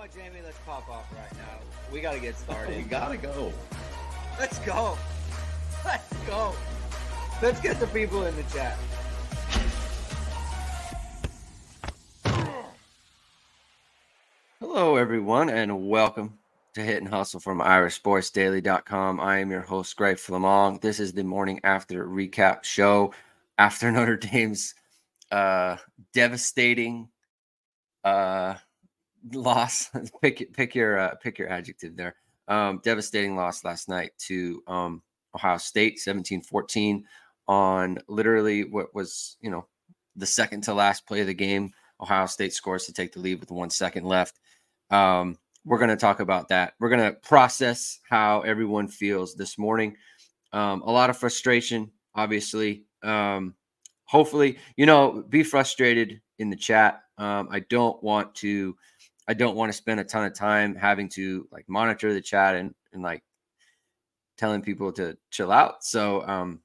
what, Jamie? Let's pop off right now. We got to get started. we gotta go. Let's go. Let's go. Let's get the people in the chat. Hello, everyone, and welcome to Hit and Hustle from IrishSportsDaily.com. I am your host, Greg Flammang. This is the morning after recap show after Notre Dame's uh, devastating uh, loss. pick pick your uh, pick your adjective there. Um, devastating loss last night to um, Ohio State, 17-14 on literally what was you know the second to last play of the game. Ohio State scores to take the lead with one second left. Um, we're going to talk about that. We're going to process how everyone feels this morning. Um, a lot of frustration, obviously. Um, hopefully, you know, be frustrated in the chat. Um, I don't want to. I don't want to spend a ton of time having to like monitor the chat and and like telling people to chill out. So um,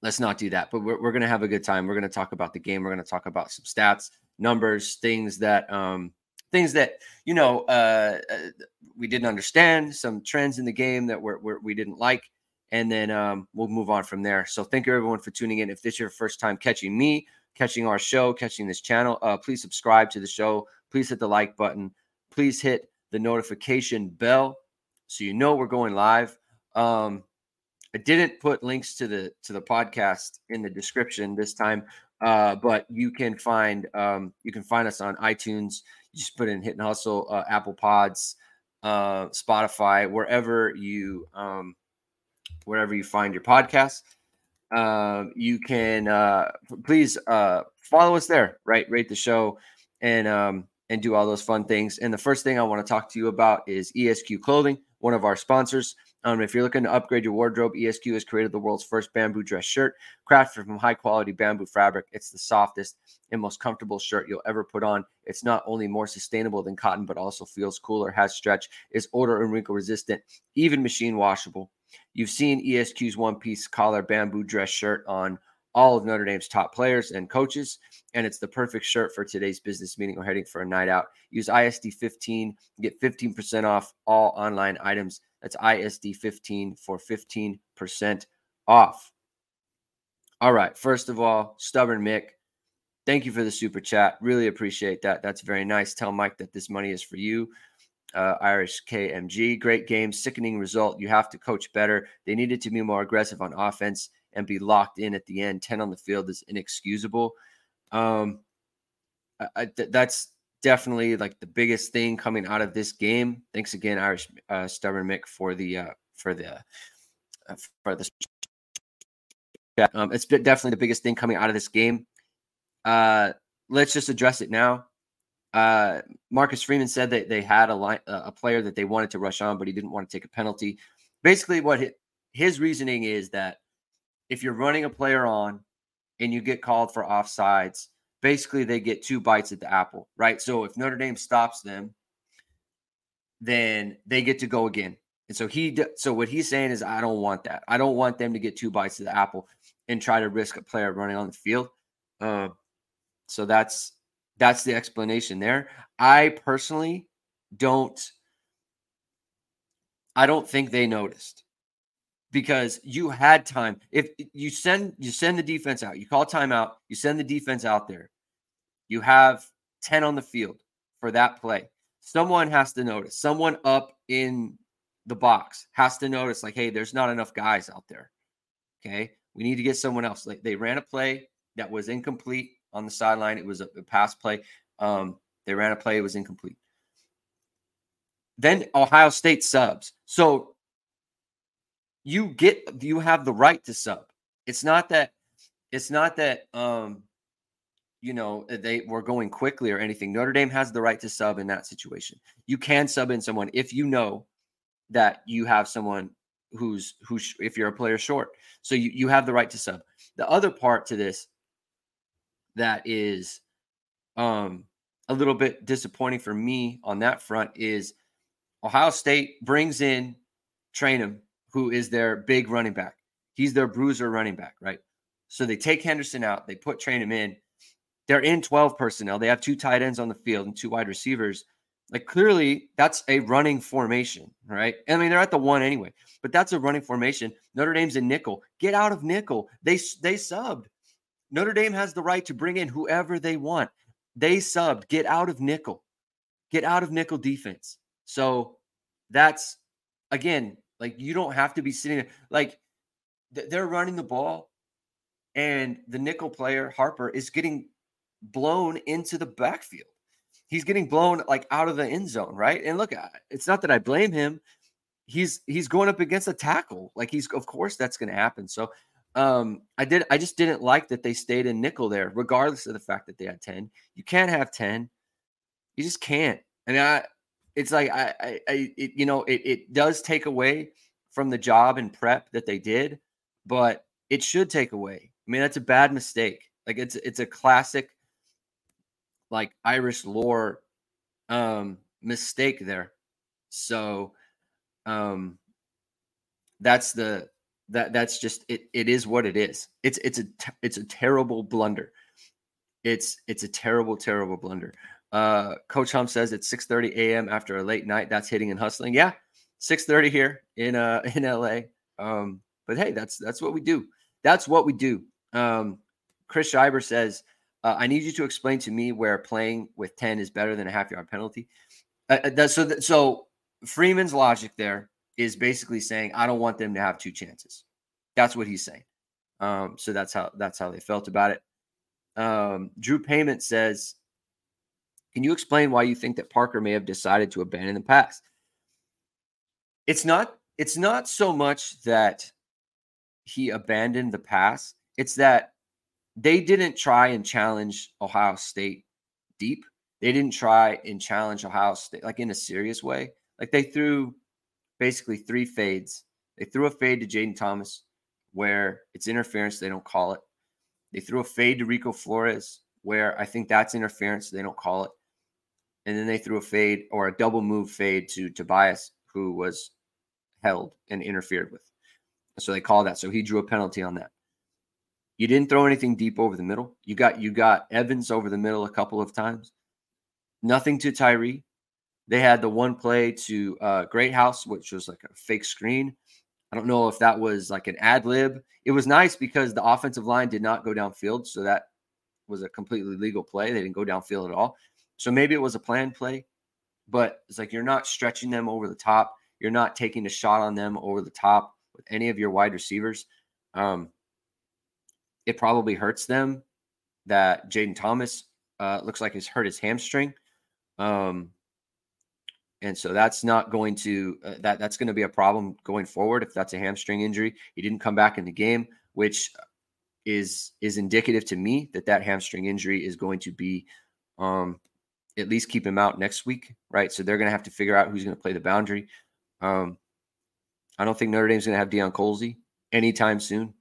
let's not do that. But we're, we're going to have a good time. We're going to talk about the game. We're going to talk about some stats, numbers, things that um, things that you know uh, uh, we didn't understand, some trends in the game that we're, we're, we did not like, and then um, we'll move on from there. So thank you everyone for tuning in. If this is your first time catching me, catching our show, catching this channel, uh, please subscribe to the show. Please hit the like button. Please hit the notification bell so you know we're going live. Um, I didn't put links to the to the podcast in the description this time, uh, but you can find um, you can find us on iTunes. You just put in Hit and Hustle, uh, Apple Pods, uh, Spotify, wherever you um, wherever you find your podcast. Um, you can uh, please uh, follow us there, right? Rate the show and um, and do all those fun things. And the first thing I want to talk to you about is ESQ Clothing, one of our sponsors. Um, if you're looking to upgrade your wardrobe, ESQ has created the world's first bamboo dress shirt, crafted from high quality bamboo fabric. It's the softest and most comfortable shirt you'll ever put on. It's not only more sustainable than cotton, but also feels cooler, has stretch, is odor and wrinkle resistant, even machine washable. You've seen ESQ's one piece collar bamboo dress shirt on all of Notre Dame's top players and coaches. And it's the perfect shirt for today's business meeting or heading for a night out. Use ISD 15, get 15% off all online items. That's ISD 15 for 15% off. All right. First of all, Stubborn Mick, thank you for the super chat. Really appreciate that. That's very nice. Tell Mike that this money is for you. Uh, Irish KMG, great game, sickening result. You have to coach better. They needed to be more aggressive on offense and be locked in at the end. 10 on the field is inexcusable. Um, I, th- that's definitely like the biggest thing coming out of this game. Thanks again, Irish uh, Stubborn Mick, for the uh, for the uh, for this. Yeah, um, it's definitely the biggest thing coming out of this game. Uh, let's just address it now. Uh, Marcus Freeman said that they had a line, a player that they wanted to rush on, but he didn't want to take a penalty. Basically, what his, his reasoning is that if you're running a player on and you get called for offsides, basically they get two bites at the apple, right? So if Notre Dame stops them, then they get to go again. And so he, so what he's saying is, I don't want that. I don't want them to get two bites of the apple and try to risk a player running on the field. Uh, so that's that's the explanation there. I personally don't. I don't think they noticed because you had time. If you send you send the defense out, you call timeout, you send the defense out there. You have 10 on the field for that play. Someone has to notice. Someone up in the box has to notice like, hey, there's not enough guys out there. Okay? We need to get someone else. Like they ran a play that was incomplete on the sideline. It was a, a pass play. Um, they ran a play, it was incomplete. Then Ohio State subs. So you get you have the right to sub. It's not that it's not that um you know they were going quickly or anything. Notre Dame has the right to sub in that situation. You can sub in someone if you know that you have someone who's who's if you're a player short. So you you have the right to sub. The other part to this that is um a little bit disappointing for me on that front is Ohio State brings in Trayanum who is their big running back. He's their bruiser running back, right? So they take Henderson out, they put Trayanum in. They're in 12 personnel. They have two tight ends on the field and two wide receivers. Like clearly, that's a running formation, right? I mean, they're at the one anyway, but that's a running formation. Notre Dame's in nickel. Get out of nickel. They they subbed. Notre Dame has the right to bring in whoever they want. They subbed. Get out of nickel. Get out of nickel defense. So that's again, like you don't have to be sitting there. Like they're running the ball, and the nickel player Harper is getting blown into the backfield. He's getting blown like out of the end zone, right? And look, it's not that I blame him. He's he's going up against a tackle. Like he's of course that's going to happen. So um I did I just didn't like that they stayed in nickel there, regardless of the fact that they had 10. You can't have 10. You just can't. And I it's like I I, I it, you know it it does take away from the job and prep that they did, but it should take away. I mean, that's a bad mistake. Like it's it's a classic like Irish lore um mistake there. So um that's the that that's just it it is what it is. It's it's a it's a terrible blunder. It's it's a terrible terrible blunder. Uh Coach Hum says it's 6:30 a.m. after a late night. That's hitting and hustling. Yeah. 6:30 here in uh in LA. Um but hey, that's that's what we do. That's what we do. Um Chris Schreiber says uh, I need you to explain to me where playing with 10 is better than a half yard penalty. Uh, uh so, th- so Freeman's logic there is basically saying, I don't want them to have two chances. That's what he's saying. Um, so that's how that's how they felt about it. Um, Drew Payment says, "Can you explain why you think that Parker may have decided to abandon the pass?" It's not. It's not so much that he abandoned the pass. It's that they didn't try and challenge Ohio State deep. They didn't try and challenge Ohio State like in a serious way. Like they threw basically three fades. They threw a fade to Jayden Thomas where it's interference. They don't call it. They threw a fade to Rico Flores where I think that's interference. They don't call it. And then they threw a fade or a double move fade to Tobias, who was held and interfered with. So they call that. So he drew a penalty on that. You didn't throw anything deep over the middle. You got you got Evans over the middle a couple of times. Nothing to Tyree. They had the one play to uh, Greathouse, which was like a fake screen. I don't know if that was like an ad lib. It was nice because the offensive line did not go downfield, so that was a completely legal play. They didn't go downfield at all. So maybe it was a planned play, but it's like you're not stretching them over the top. You're not taking a shot on them over the top with any of your wide receivers. Um, it probably hurts them that Jayden Thomas uh, looks like he's hurt his hamstring. Um, and so that's not going to uh, that that's going to be a problem going forward if that's a hamstring injury. He didn't come back in the game, which is is indicative to me that that hamstring injury is going to be um, at least keep him out next week, right? So they're going to have to figure out who's going to play the boundary. Um, I don't think Notre Dame's going to have Deion Colzie anytime soon.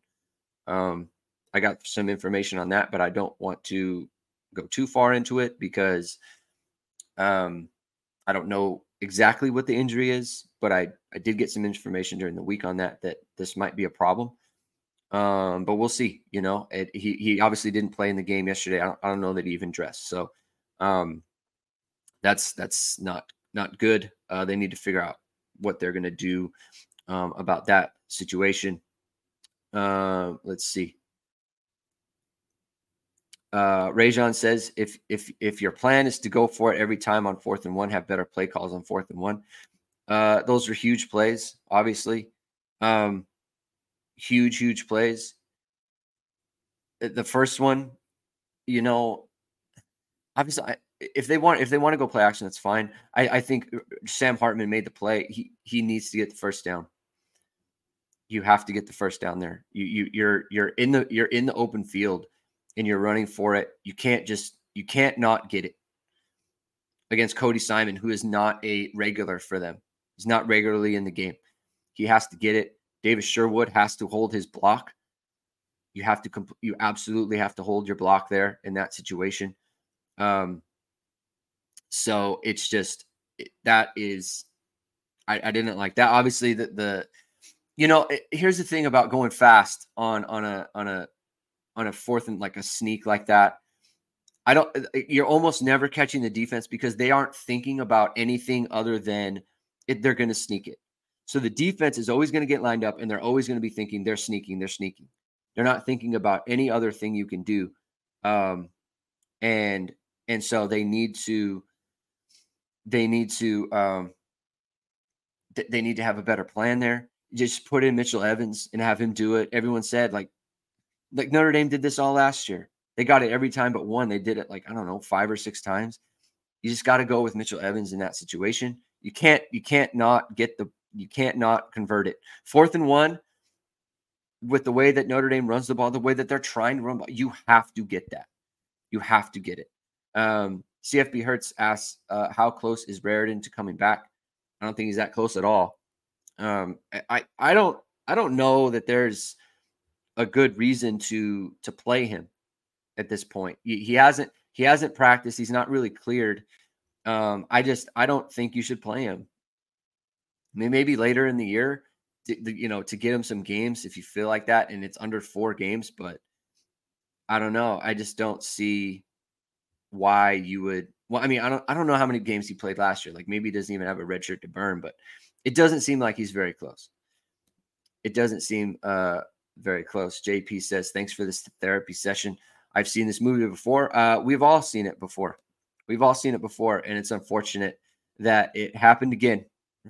Um, I got some information on that, but I don't want to go too far into it because um, I don't know exactly what the injury is, but I, I did get some information during the week on that that this might be a problem. Um, but we'll see. You know, it, he he obviously didn't play in the game yesterday. I don't, I don't know that he even dressed. So um, that's that's not not good. Uh, they need to figure out what they're going to do um, about that situation. Uh, let's see. Uh, Rajon says if if if your plan is to go for it every time on fourth and one, have better play calls on fourth and one. Uh, those are huge plays, obviously. Um, huge, huge plays. The first one, you know, obviously, I, if they want if they want to go play action, that's fine. I, I think uh, Sam Hartman made the play. He he needs to get the first down. You have to get the first down there. You you you're you're in the you're in the open field and you're running for it, you can't just you can't not get it against Cody Simon, who is not a regular for them. He's not regularly in the game. He has to get it. Davis Sherwood has to hold his block. You have to comp- you absolutely have to hold your block there in that situation. Um, so it's just it, that is I, I didn't like that. Obviously, the the you know it, here's the thing about going fast on on a on a on a fourth and like a sneak like that. I don't. Uh, you're almost never catching the defense because they aren't thinking about anything other than it, they're going to sneak it. So the defense is always going to get lined up, and they're always going to be thinking they're sneaking, they're sneaking. They're not thinking about any other thing you can do, um, and and so they need to they need to um, th- they need to have a better plan there. Just put in Mitchell Evans and have him do it. Everyone said like like Notre Dame did this all last year. They got it every time but one. They did it like I don't know five or six times. You just got to go with Mitchell Evans in that situation. You can't you can't not get the you can't not convert it. Fourth and one with the way that Notre Dame runs the ball, the way that they're trying to run ball, you have to get that. You have to get it. Um, CFB Hertz asks, uh, how close is Raridon to coming back? I don't think he's that close at all. Um, I, I don't I don't know that there's a good reason to to play him at this point. He, he hasn't he hasn't practiced. He's not really cleared. Um, I just I don't think you should play him. I mean, maybe later in the year, to, you know, to get him some games if you feel like that, and it's under four games. But I don't know. I just don't see why you would. Well, I mean, I don't I don't know how many games he played last year. Like maybe he doesn't even have a red shirt to burn, but it doesn't seem like he's very close. It doesn't seem uh very close. JP says, "Thanks for this therapy session." I've seen this movie before. Uh, we've all seen it before. We've all seen it before, and it's unfortunate that it happened again.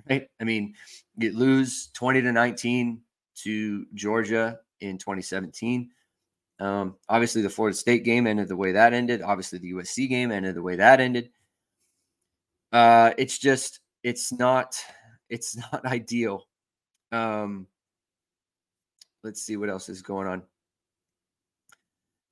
Right? I mean, you lose twenty to nineteen to Georgia in 2017. Um, obviously, the Florida State game ended the way that ended. Obviously, the USC game ended the way that ended. Uh, it's just, it's not, it's not ideal. Um, let's see what else is going on.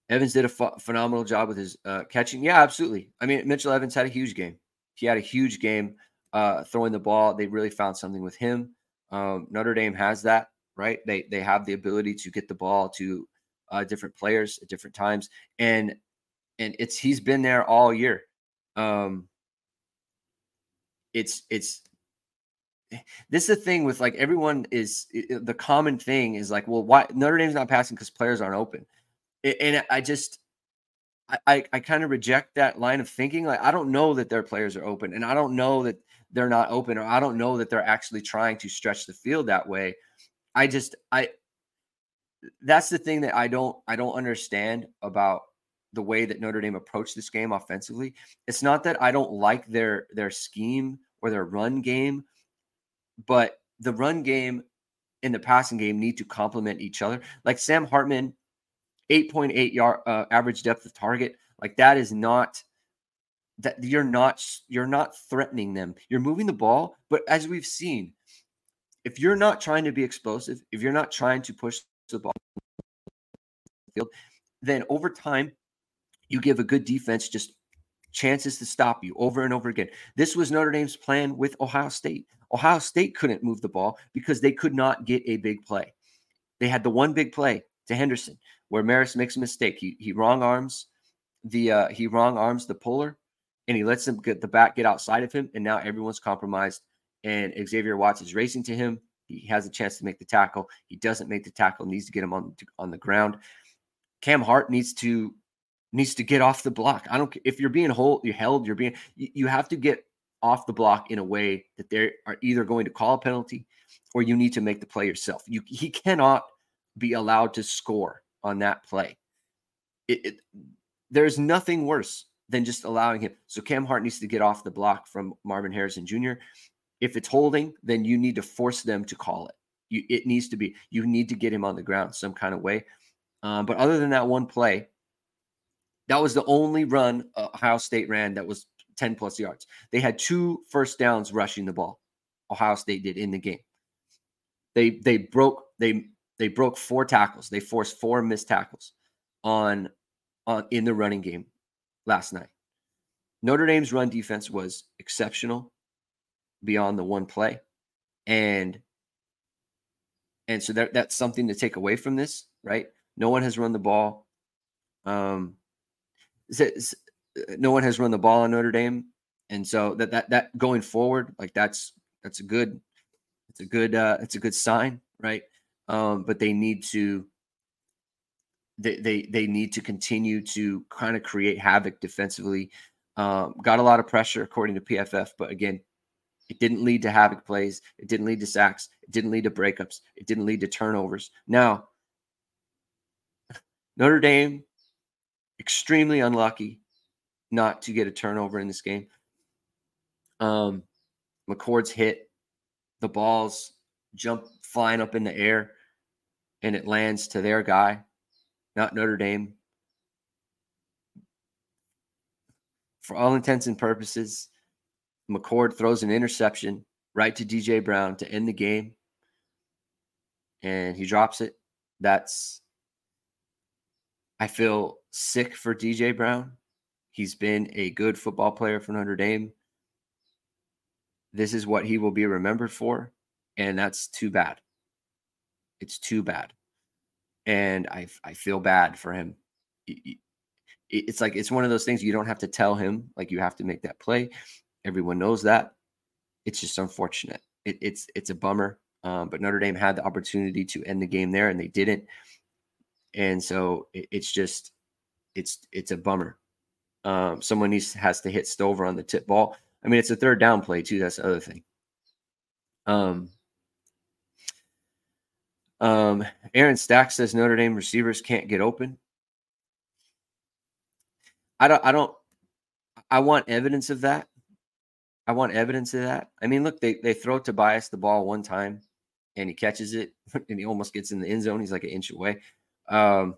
Evans did a ph- phenomenal job with his uh, catching. Yeah, absolutely. I mean, Mitchell Evans had a huge game. He had a huge game uh, throwing the ball. They really found something with him. Um, Notre Dame has that, right? They they have the ability to get the ball to uh, different players at different times, and and it's he's been there all year. Um, it's it's this is the thing with like everyone is the common thing is like, well, why Notre Dame's not passing because players aren't open, and I just I I kind of reject that line of thinking. Like I don't know that their players are open, and I don't know that they're not open, or I don't know that they're actually trying to stretch the field that way. I just I that's the thing that I don't I don't understand about the way that Notre Dame approached this game offensively. It's not that I don't like their their scheme or their run game but the run game and the passing game need to complement each other. Like Sam Hartman, 8.8 yard uh, average depth of target. Like that is not that you're not you're not threatening them. You're moving the ball, but as we've seen, if you're not trying to be explosive, if you're not trying to push the ball field, then over time you give a good defense just chances to stop you over and over again. This was Notre Dame's plan with Ohio State. Ohio State couldn't move the ball because they could not get a big play. They had the one big play to Henderson where Marist makes a mistake. He he wrong arms the uh, he wrong arms the puller and he lets him get the back get outside of him and now everyone's compromised and Xavier Watts is racing to him. He has a chance to make the tackle. He doesn't make the tackle. Needs to get him on on the ground. Cam Hart needs to needs to get off the block. I don't if you're being hold, you held, you're being you, you have to get off the block in a way that they are either going to call a penalty or you need to make the play yourself. You he cannot be allowed to score on that play. It, it, there's nothing worse than just allowing him. So Cam Hart needs to get off the block from Marvin Harrison Jr. If it's holding, then you need to force them to call it. You, it needs to be. You need to get him on the ground some kind of way. Um, but other than that one play, that was the only run Ohio State ran that was 10 plus yards. They had two first downs rushing the ball. Ohio State did in the game. They they broke they they broke four tackles. They forced four missed tackles on on in the running game last night. Notre Dame's run defense was exceptional beyond the one play. And and so that, that's something to take away from this, right? No one has run the ball. Um, no one has run the ball on Notre Dame, and so that that that going forward, like that's that's a good, it's a good, uh, it's a good sign, right? Um, but they need to they they, they need to continue to kind of create havoc defensively. Um, got a lot of pressure according to PFF, but again, it didn't lead to havoc plays. It didn't lead to sacks. It didn't lead to breakups. It didn't lead to turnovers. Now, Notre Dame, extremely unlucky not to get a turnover in this game. Um, McCord's hit, the balls jump flying up in the air, and it lands to their guy, not Notre Dame. For all intents and purposes, McCord throws an interception right to DJ Brown to end the game, and he drops it. That's I feel sick for DJ Brown. He's been a good football player for Notre Dame. This is what he will be remembered for, and that's too bad. It's too bad, and I I feel bad for him. It's like it's one of those things you don't have to tell him. Like you have to make that play. Everyone knows that. It's just unfortunate. It, it's it's a bummer. Um, but Notre Dame had the opportunity to end the game there, and they didn't. And so it, it's just it's it's a bummer. Um, someone needs has to hit Stover on the tip ball. I mean, it's a third down play too. That's the other thing. Um, um, Aaron Stack says Notre Dame receivers can't get open. I don't. I don't. I want evidence of that. I want evidence of that. I mean, look, they they throw Tobias the ball one time, and he catches it, and he almost gets in the end zone. He's like an inch away. Um,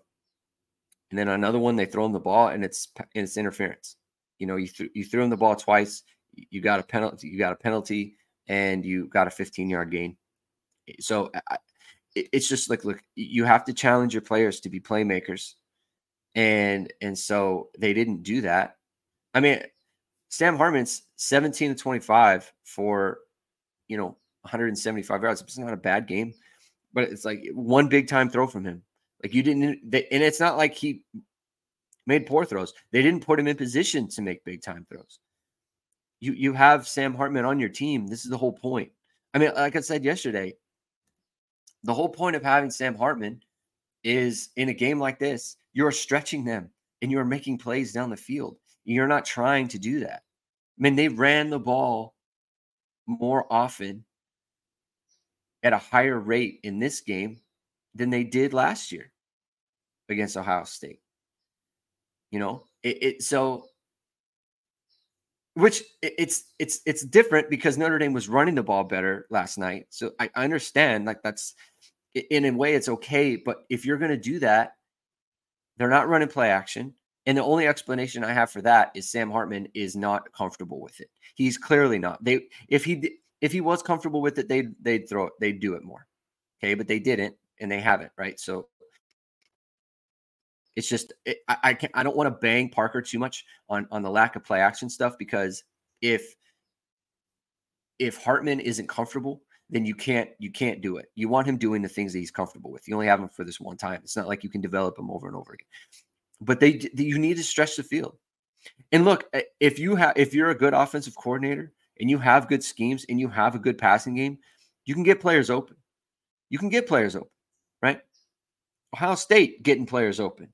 and then another one, they throw him the ball, and it's and it's interference. You know, you th- you threw him the ball twice. You got a penalty. You got a penalty, and you got a 15 yard gain. So I, it's just like, look, you have to challenge your players to be playmakers, and and so they didn't do that. I mean, Sam Hartman's 17 to 25 for, you know, 175 yards. It's not a bad game, but it's like one big time throw from him. Like you didn't, they, and it's not like he made poor throws. They didn't put him in position to make big time throws. You you have Sam Hartman on your team. This is the whole point. I mean, like I said yesterday, the whole point of having Sam Hartman is in a game like this, you're stretching them and you're making plays down the field. You're not trying to do that. I mean, they ran the ball more often at a higher rate in this game than they did last year against Ohio State. You know, it, it so which it, it's it's it's different because Notre Dame was running the ball better last night. So I, I understand like that's in a way it's okay, but if you're going to do that, they're not running play action. And the only explanation I have for that is Sam Hartman is not comfortable with it. He's clearly not. They if he if he was comfortable with it, they'd they'd throw it, they'd do it more. Okay, but they didn't, and they haven't, right? So it's just it, I I, can't, I don't want to bang Parker too much on on the lack of play action stuff because if if Hartman isn't comfortable, then you can't you can't do it. You want him doing the things that he's comfortable with. You only have him for this one time. It's not like you can develop him over and over again but they you need to stretch the field. And look, eh, if you have if you're a good offensive coordinator and you have good schemes and you have a good passing game, you can get players open. You can get players open, right? Ohio State getting players open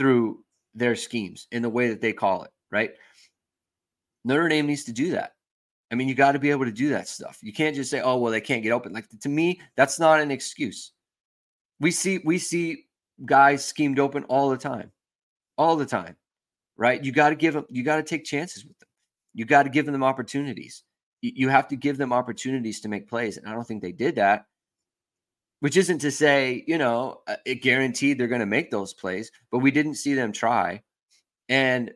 through their schemes in the way that they call it, right? Notre Dame needs to do that. I mean, you got to be able to do that stuff. You can't just say, "Oh, well, they can't get open." Like to me, that's not an excuse. We see we see guys schemed open all the time all the time, right? You got to give them, you got to take chances with them. You got to give them opportunities. You, you have to give them opportunities to make plays. And I don't think they did that, which isn't to say, you know, uh, it guaranteed they're going to make those plays, but we didn't see them try. And,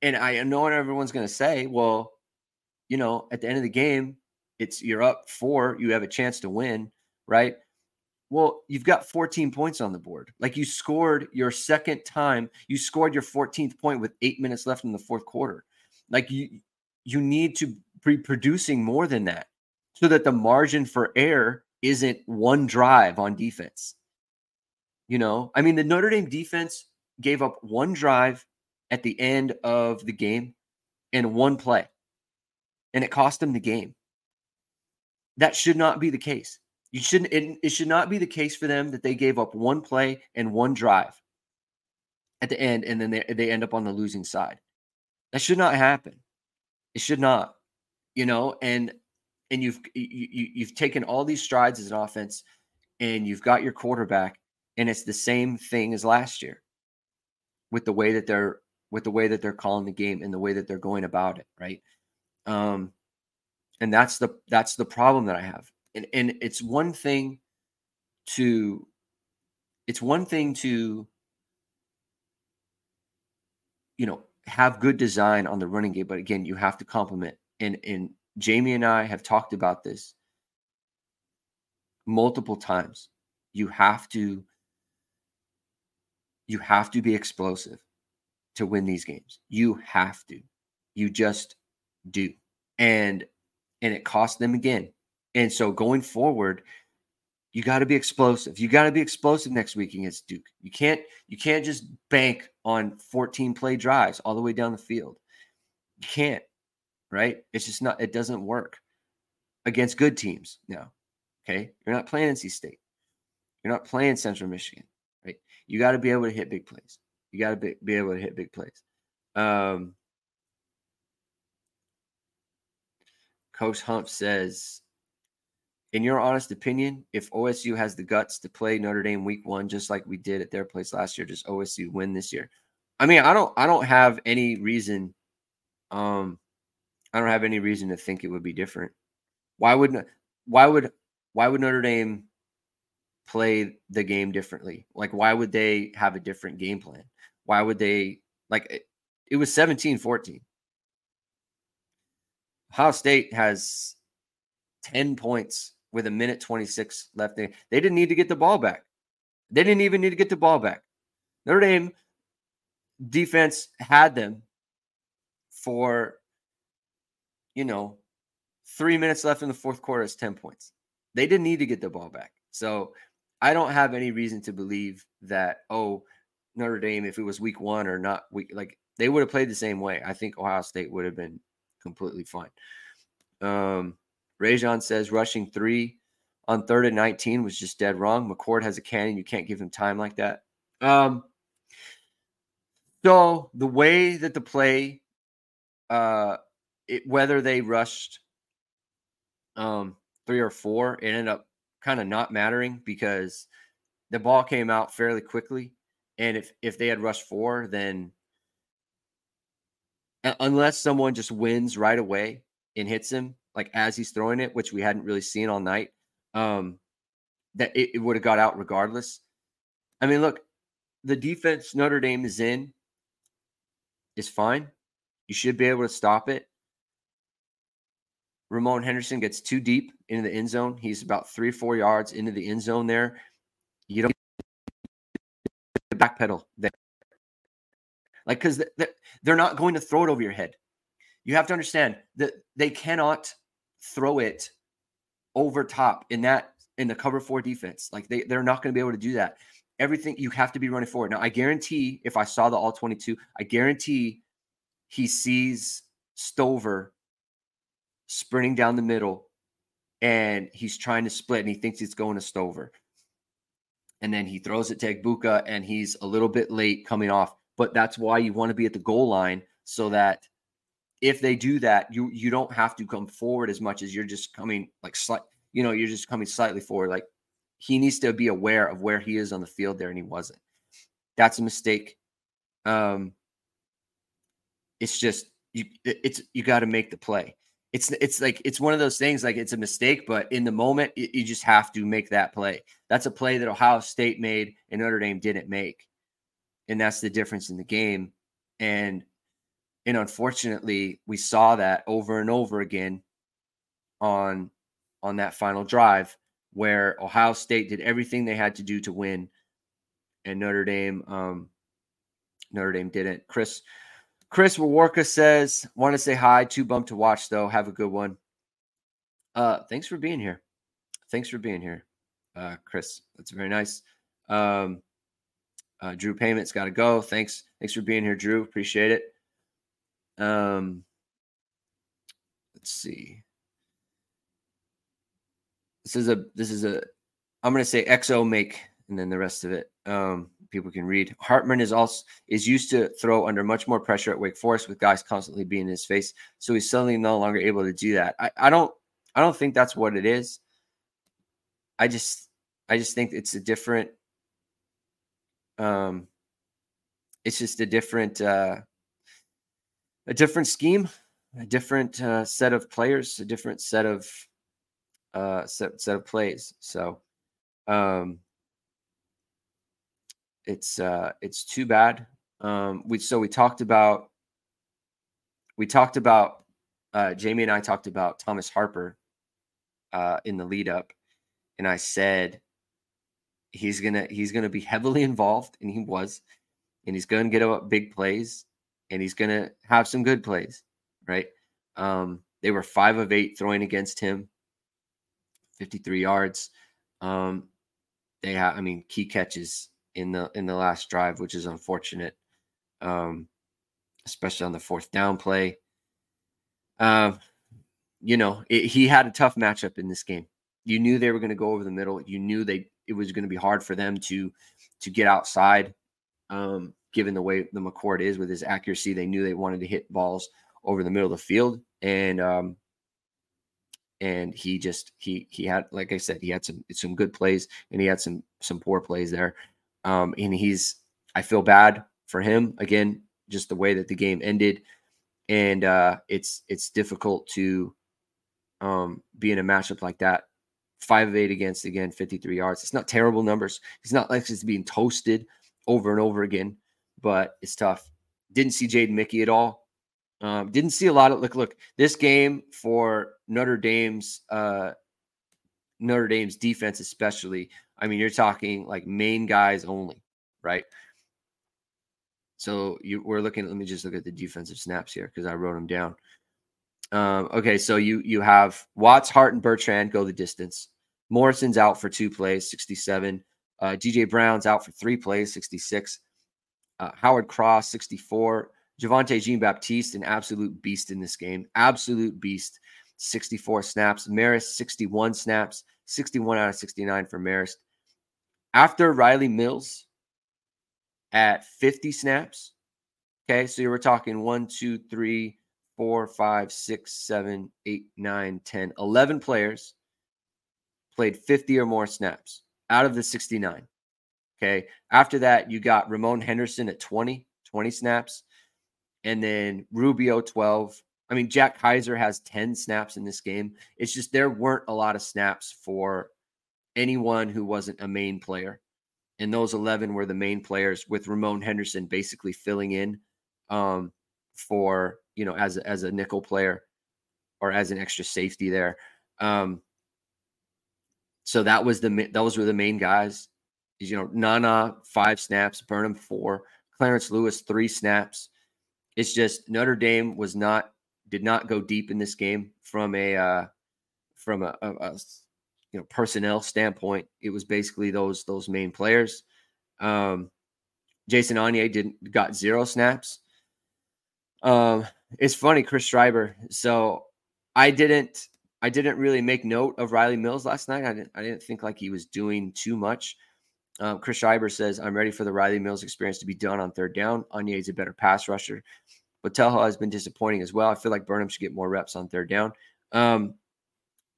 and I know what everyone's going to say, well, you know, at the end of the game, it's you're up four, you have a chance to win, right? Well, you've got 14 points on the board. Like you scored your second time, you scored your 14th point with eight minutes left in the fourth quarter. Like you, you need to be producing more than that so that the margin for error isn't one drive on defense. You know, I mean, the Notre Dame defense gave up one drive at the end of the game and one play, and it cost them the game. That should not be the case. You shouldn't. It, it should not be the case for them that they gave up one play and one drive at the end, and then they, they end up on the losing side. That should not happen. It should not, you know, and and you've you, you've taken all these strides as an offense and you've got your quarterback and it's the same thing as last year with the way that they're with the way that they're calling the game and the way that they're going about it right? Um and that's the that's the problem that i have. And and it's one thing to it's one thing to you know have good design on the running game but again you have to complement and and jamie and i have talked about this multiple times you have to you have to be explosive to win these games. You have to. You just do. And and it cost them again. And so going forward, you got to be explosive. You got to be explosive next week against Duke. You can't you can't just bank on 14 play drives all the way down the field. You can't, right? It's just not it doesn't work against good teams now. Okay? You're not playing NC State. You're not playing Central Michigan right? you got to be able to hit big plays. You got to be, be able to hit big plays. Um, Coach Hump says, in your honest opinion, if OSU has the guts to play Notre Dame week one, just like we did at their place last year, does OSU win this year? I mean, I don't I don't have any reason um I don't have any reason to think it would be different. Why would why would why would Notre Dame play the game differently? Like, why would they have a different game plan? Why would they, like, it, it was 17 14. Ohio State has 10 points with a minute 26 left. They didn't need to get the ball back. They didn't even need to get the ball back. Notre Dame defense had them for, you know, three minutes left in the fourth quarter. is 10 points. They didn't need to get the ball back. So I don't have any reason to believe that, oh, Notre Dame, if it was week one or not week, like they would have played the same way. I think Ohio State would have been completely fine. Um, Rajon says rushing three on third and 19 was just dead wrong. McCord has a cannon. You can't give him time like that. Um, so the way that the play, uh, it, whether they rushed um, three or four, it ended up kind of not mattering because the ball came out fairly quickly. And if if they had rushed four, then unless someone just wins right away and hits him like as he's throwing it, which we hadn't really seen all night, um, that it, it would have got out regardless. I mean, look, the defense Notre Dame is in is fine. You should be able to stop it. Ramon Henderson gets too deep into the end zone. He's about three, four yards into the end zone there. You don't the backpedal there. Like, because they're not going to throw it over your head. You have to understand that they cannot throw it over top in that in the cover four defense. Like they, they're not going to be able to do that. Everything you have to be running forward. Now, I guarantee if I saw the all 22, I guarantee he sees Stover sprinting down the middle and he's trying to split and he thinks it's going to Stover. And then he throws it to Egbuka and he's a little bit late coming off. But that's why you want to be at the goal line so that if they do that, you you don't have to come forward as much as you're just coming like slight, you know, you're just coming slightly forward. Like he needs to be aware of where he is on the field there, and he wasn't. That's a mistake. Um, it's just you. It's you got to make the play it's it's like it's one of those things like it's a mistake, but in the moment you, you just have to make that play. That's a play that Ohio State made and Notre Dame didn't make, and that's the difference in the game. And and unfortunately, we saw that over and over again on on that final drive where Ohio State did everything they had to do to win, and Notre Dame um, Notre Dame didn't. Chris Chris Wawarka says, want to say hi. Too bummed to watch, though. Have a good one. Uh, thanks for being here. Thanks for being here, uh, Chris. That's very nice. Um, uh, Drew Payment's got to go. Thanks. Thanks for being here, Drew. Appreciate it. Um, let's see. This is a this is a I'm gonna say XO make and then the rest of it um, people can read. Hartman is also is used to throw under much more pressure at Wake Forest with guys constantly being in his face, so he's suddenly no longer able to do that. I, I don't I don't think that's what it is. I just I just think it's a different um it's just a different uh a different scheme, a different uh, set of players, a different set of uh set set of plays. So um it's uh it's too bad. Um we so we talked about we talked about uh Jamie and I talked about Thomas Harper uh in the lead up and I said he's gonna he's gonna be heavily involved and he was and he's gonna get up big plays and he's gonna have some good plays right um they were five of eight throwing against him 53 yards um they have i mean key catches in the in the last drive, which is unfortunate, um, especially on the fourth down play. Uh, you know, it, he had a tough matchup in this game. You knew they were going to go over the middle. You knew they it was going to be hard for them to to get outside. Um, given the way the McCord is with his accuracy, they knew they wanted to hit balls over the middle of the field, and um, and he just he he had like I said he had some some good plays and he had some some poor plays there. Um, and he's, I feel bad for him again, just the way that the game ended. And uh, it's it's difficult to um, be in a matchup like that. Five of eight against again, 53 yards. It's not terrible numbers. It's not like it's being toasted over and over again, but it's tough. Didn't see Jaden Mickey at all. Um, didn't see a lot of look. Look, this game for Notre Dame's uh, Notre Dame's defense, especially, I mean, you're talking like main guys only, right? So you, we're looking. Let me just look at the defensive snaps here because I wrote them down. Um, okay, so you you have Watts, Hart, and Bertrand go the distance. Morrison's out for two plays, 67. Uh, DJ Brown's out for three plays, 66. Uh, Howard Cross, 64. Javontae Jean Baptiste, an absolute beast in this game. Absolute beast. 64 snaps. Marist, 61 snaps. 61 out of 69 for Marist. After Riley Mills at 50 snaps, okay, so you were talking one, two, three, four, five, six, seven, eight, nine, 10, 11 players played 50 or more snaps out of the 69. Okay. After that, you got Ramon Henderson at 20, 20 snaps. And then Rubio 12. I mean, Jack Kiser has 10 snaps in this game. It's just there weren't a lot of snaps for anyone who wasn't a main player. And those 11 were the main players with Ramon Henderson basically filling in um, for, you know, as, as a nickel player or as an extra safety there. Um, so that was the, those were the main guys. You know, Nana, five snaps, Burnham, four, Clarence Lewis, three snaps. It's just Notre Dame was not, did not go deep in this game from a, uh, from a, a, a you know personnel standpoint, it was basically those those main players. Um, Jason Onye didn't got zero snaps. Um, it's funny, Chris Schreiber. So I didn't I didn't really make note of Riley Mills last night. I didn't I didn't think like he was doing too much. Um, Chris Schreiber says, I'm ready for the Riley Mills experience to be done on third down. Onye is a better pass rusher. Botelho has been disappointing as well. I feel like Burnham should get more reps on third down. Um,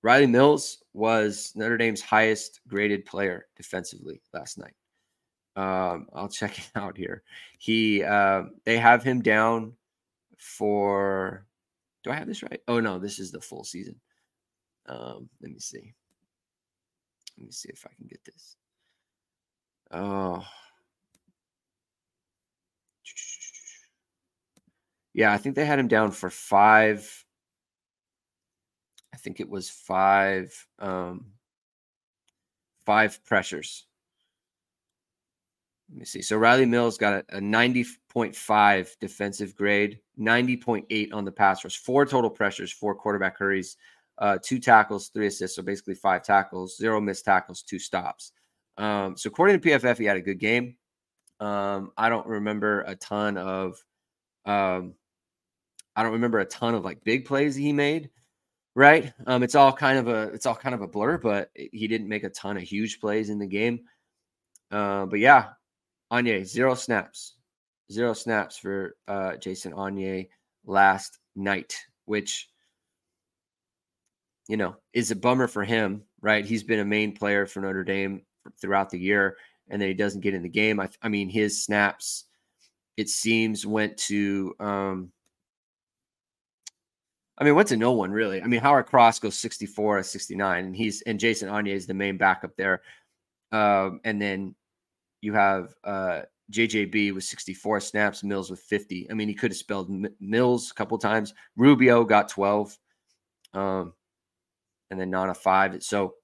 Riley Mills was Notre Dame's highest graded player defensively last night. Um, I'll check it out here. He uh, they have him down for. Do I have this right? Oh no, this is the full season. Um, let me see. Let me see if I can get this. Oh. Yeah, I think they had him down for five I think it was five um, five pressures. Let me see. So Riley Mills got a, a 90.5 defensive grade, 90.8 on the pass rush, four total pressures, four quarterback hurries, uh, two tackles, three assists. So basically five tackles, zero missed tackles, two stops. Um, so according to PFF, he had a good game. Um, I don't remember a ton of, um, I don't remember a ton of like big plays he made right? Um, it's all kind of a it's all kind of a blur, but he didn't make a ton of huge plays in the game. Uh, but yeah, Onye, zero snaps. Zero snaps for uh, Jason Onye last night, which, you know, is a bummer for him, right? He's been a main player for Notre Dame throughout the year, and then he doesn't get in the game. I, I mean, his snaps, it seems, went to um, I mean, went to no one really. I mean, Howard Cross goes 64 to 69, and he's and Jason Onye is the main backup there. Um, and then you have uh, JJB with 64 snaps, Mills with 50. I mean, he could have spelled M- Mills a couple times. Rubio got 12, um, and then Nana five. So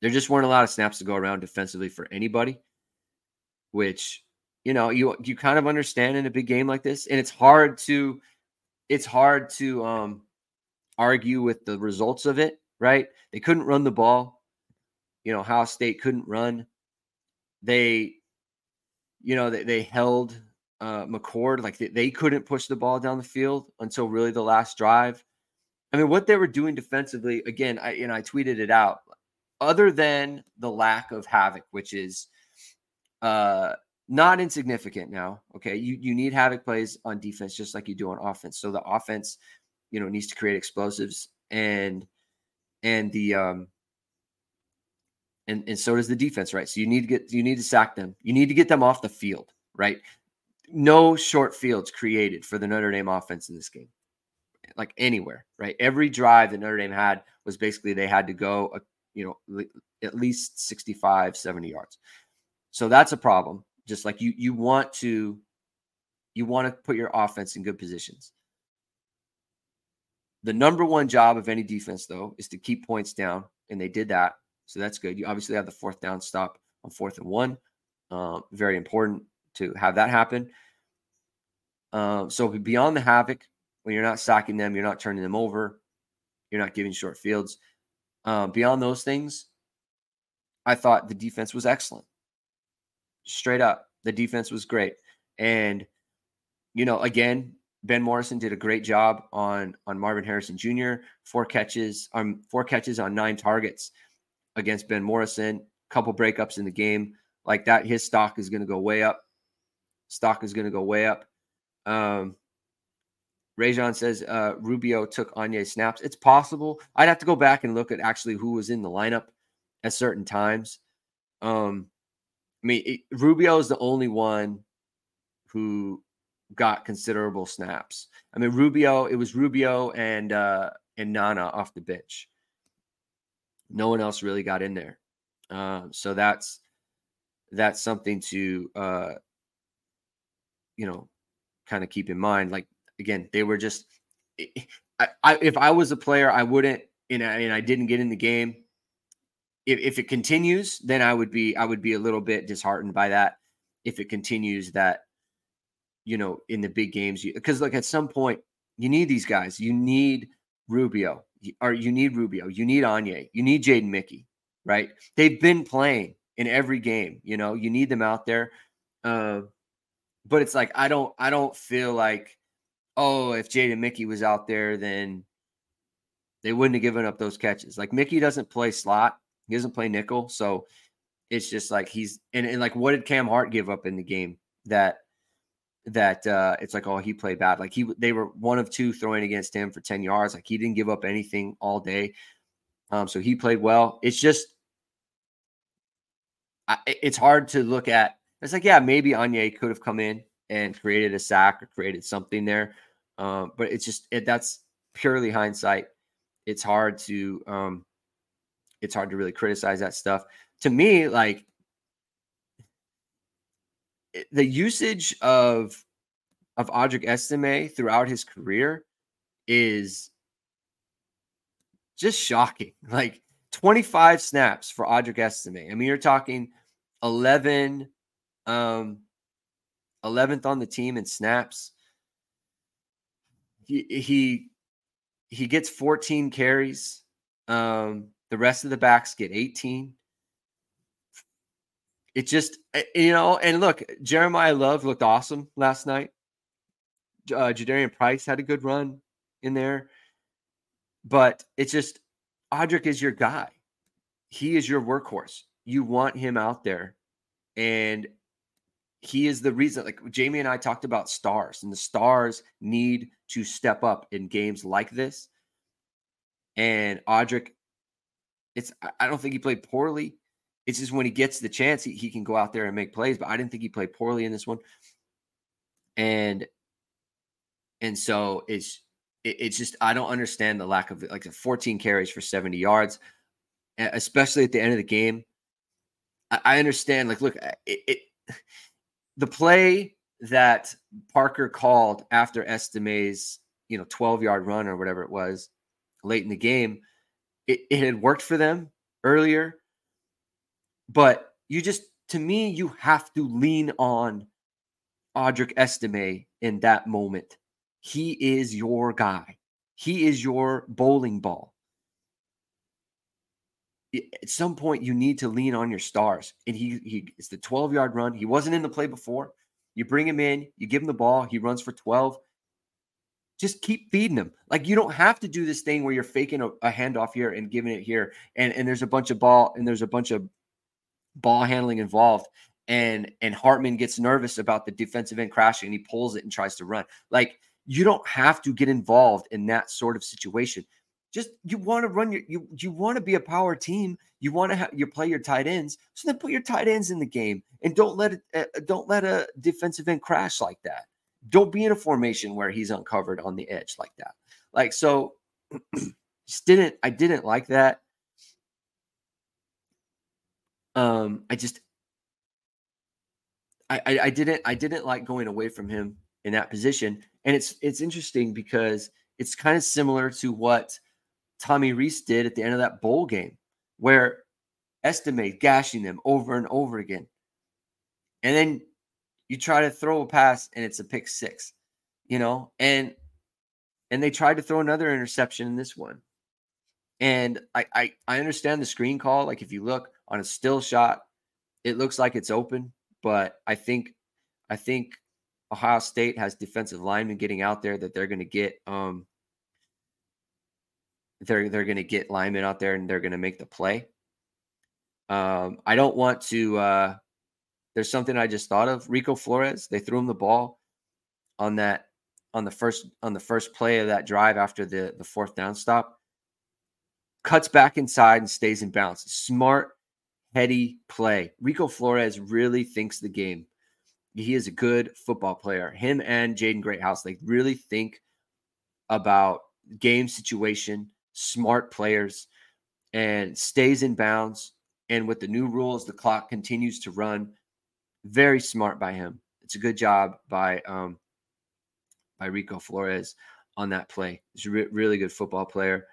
there just weren't a lot of snaps to go around defensively for anybody, which you know you you kind of understand in a big game like this, and it's hard to it's hard to um, argue with the results of it, right? They couldn't run the ball. You know, Ohio State couldn't run. They, you know, they, they held uh, McCord like they, they couldn't push the ball down the field until really the last drive. I mean, what they were doing defensively, again, I know I tweeted it out. Other than the lack of havoc, which is uh not insignificant now. Okay. You you need havoc plays on defense just like you do on offense. So the offense, you know, needs to create explosives and and the um and, and so does the defense, right? So you need to get you need to sack them. You need to get them off the field, right? No short fields created for the Notre Dame offense in this game. Like anywhere, right? Every drive that Notre Dame had was basically they had to go, uh, you know, at least 65, 70 yards. So that's a problem. Just like you you want to you want to put your offense in good positions. The number one job of any defense, though, is to keep points down, and they did that. So that's good. You obviously have the fourth down stop on fourth and one. Uh, very important to have that happen. Uh, so beyond the havoc, when you're not sacking them, you're not turning them over, you're not giving short fields. Uh, beyond those things, I thought the defense was excellent straight up. The defense was great. And, you know, again, Ben Morrison did a great job on on Marvin Harrison Jr. Four catches, um, four catches on nine targets against Ben Morrison. Couple breakups in the game like that. His stock is going to go way up. Stock is going to go way up. Um, Rajon says uh, Rubio took Onye snaps. It's possible. I'd have to go back and look at actually who was in the lineup at certain times. Um, I mean, it, Rubio is the only one who got considerable snaps. I mean, Rubio, it was Rubio and uh, and Nana off the bench. No one else really got in there. Uh, so that's that's something to uh, you know kind of keep in mind. Like again, they were just. I, I, if I was a player, I wouldn't, and I, and I didn't get in the game if, if it continues, then I would be I would be a little bit disheartened by that. If it continues that, you know, in the big games, because like at some point you need these guys. You need Rubio, or you need Rubio, you need Onye. you need Jaden Mickey, right? They've been playing in every game. You know, you need them out there. Uh, but it's like I don't I don't feel like oh if Jaden Mickey was out there then they wouldn't have given up those catches. Like Mickey doesn't play slot. He doesn't play nickel, so it's just like he's and, and like what did Cam Hart give up in the game that that uh it's like oh he played bad like he they were one of two throwing against him for 10 yards like he didn't give up anything all day um so he played well it's just I, it's hard to look at it's like yeah maybe Onye could have come in and created a sack or created something there um but it's just it, that's purely hindsight it's hard to um it's hard to really criticize that stuff. To me, like the usage of of Audric Estime throughout his career is just shocking. Like 25 snaps for Audric Estime. I mean, you're talking 11 um 11th on the team in snaps. He he he gets 14 carries. Um the rest of the backs get 18. It just, eh, you know, and look, Jeremiyah Love looked awesome last night. Uh, Jadarian Price had a good run in there, but it's just Audric is your guy. He is your workhorse. You want him out there And he is the reason, like Jamie and I talked about stars, and the stars need to step up in games like this. And Audric, it's I don't think he played poorly. It's just when he gets the chance, he, he can go out there and make plays. But I didn't think he played poorly in this one. And and so it's it, it's just I don't understand the lack of like 14 carries for 70 yards, especially at the end of the game. I, I understand. Like, look, it, it the play that Parker called after Estime's you know 12 yard run or whatever it was late in the game, it, it had worked for them earlier, but you just to me you have to lean on Audric Estime in that moment he is your guy. He is your bowling ball. At some point, you need to lean on your stars. And he he it's the 12 yard run. He wasn't in the play before. You bring him in, you give him the ball, he runs for 12. Just keep feeding them. Like you don't have to do this thing where you're faking a, a handoff here and giving it here. And and there's a bunch of ball and there's a bunch of ball handling involved and and Hartman gets nervous about the defensive end crashing and he pulls it and tries to run. Like you don't have to get involved in that sort of situation. Just you want to run your you you want to be a power team. You want to have you play your tight ends. So then put your tight ends in the game and don't let it uh, don't let a defensive end crash like that. Don't be in a formation where he's uncovered on the edge like that. Like so just didn't I didn't like that. Um I just I, I, I didn't I didn't like going away from him in that position. And it's it's interesting because it's kind of similar to what Tommy Rees did at the end of that bowl game, where Estime gashing them over and over again. And then you try to throw a pass and it's a pick six, you know, and and they tried to throw another interception in this one. And I, I I understand the screen call. Like if you look on a still shot, it looks like it's open, but I think I think Ohio State has defensive linemen getting out there that they're going to get um they're they're going to get linemen out there and they're going to make the play. Um, I don't want to. Uh, there's something I just thought of. Rico Flores. They threw him the ball on that on the first on the first play of that drive after the the fourth down stop. Cuts back inside and stays in bounds. Smart, heady play. Rico Flores really thinks the game he is a good football player. Him and Jaden Greathouse, they really think about game situation, smart players, and stays in bounds. And with the new rules, the clock continues to run. Very smart by him. It's a good job by um, by Rico Flores on that play. He's a re- really good football player.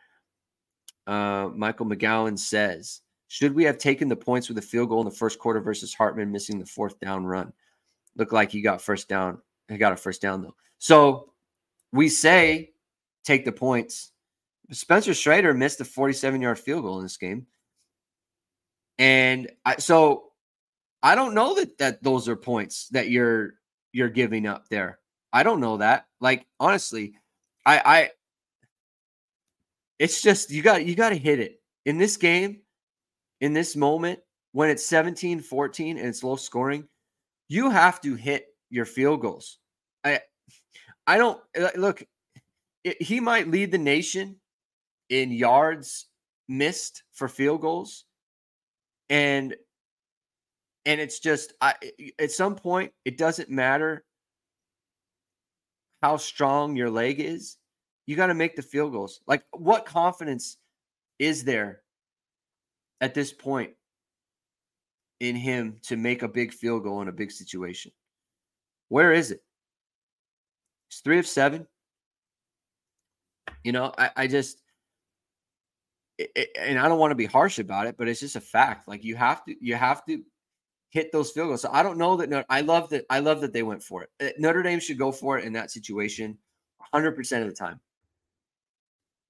Uh, Michael McGowan says, "Should we have taken the points with a field goal in the first quarter versus Hartman missing the fourth down run?" Looked like he got first down. He got a first down though. So we say take the points. Spencer Schrader missed a 47 yard field goal in this game. And I, so I don't know that that those are points that you're you're giving up there. I don't know that. Like honestly, I I it's just you got you got to hit it. In this game, in this moment when it's 17-14 and it's low scoring, you have to hit your field goals. I I don't uh, look. It, he might lead the nation in yards missed for field goals, and and it's just I at some point it doesn't matter how strong your leg is. You got to make the field goals. Like what confidence is there at this point in him to make a big field goal in a big situation. Where is it? It's three of seven. You know, I, I just, it, it, and I don't want to be harsh about it, but it's just a fact. Like you have to, you have to hit those field goals. So I don't know that. I love that. I love that they went for it. Uh, Notre Dame should go for it in that situation, hundred percent of the time.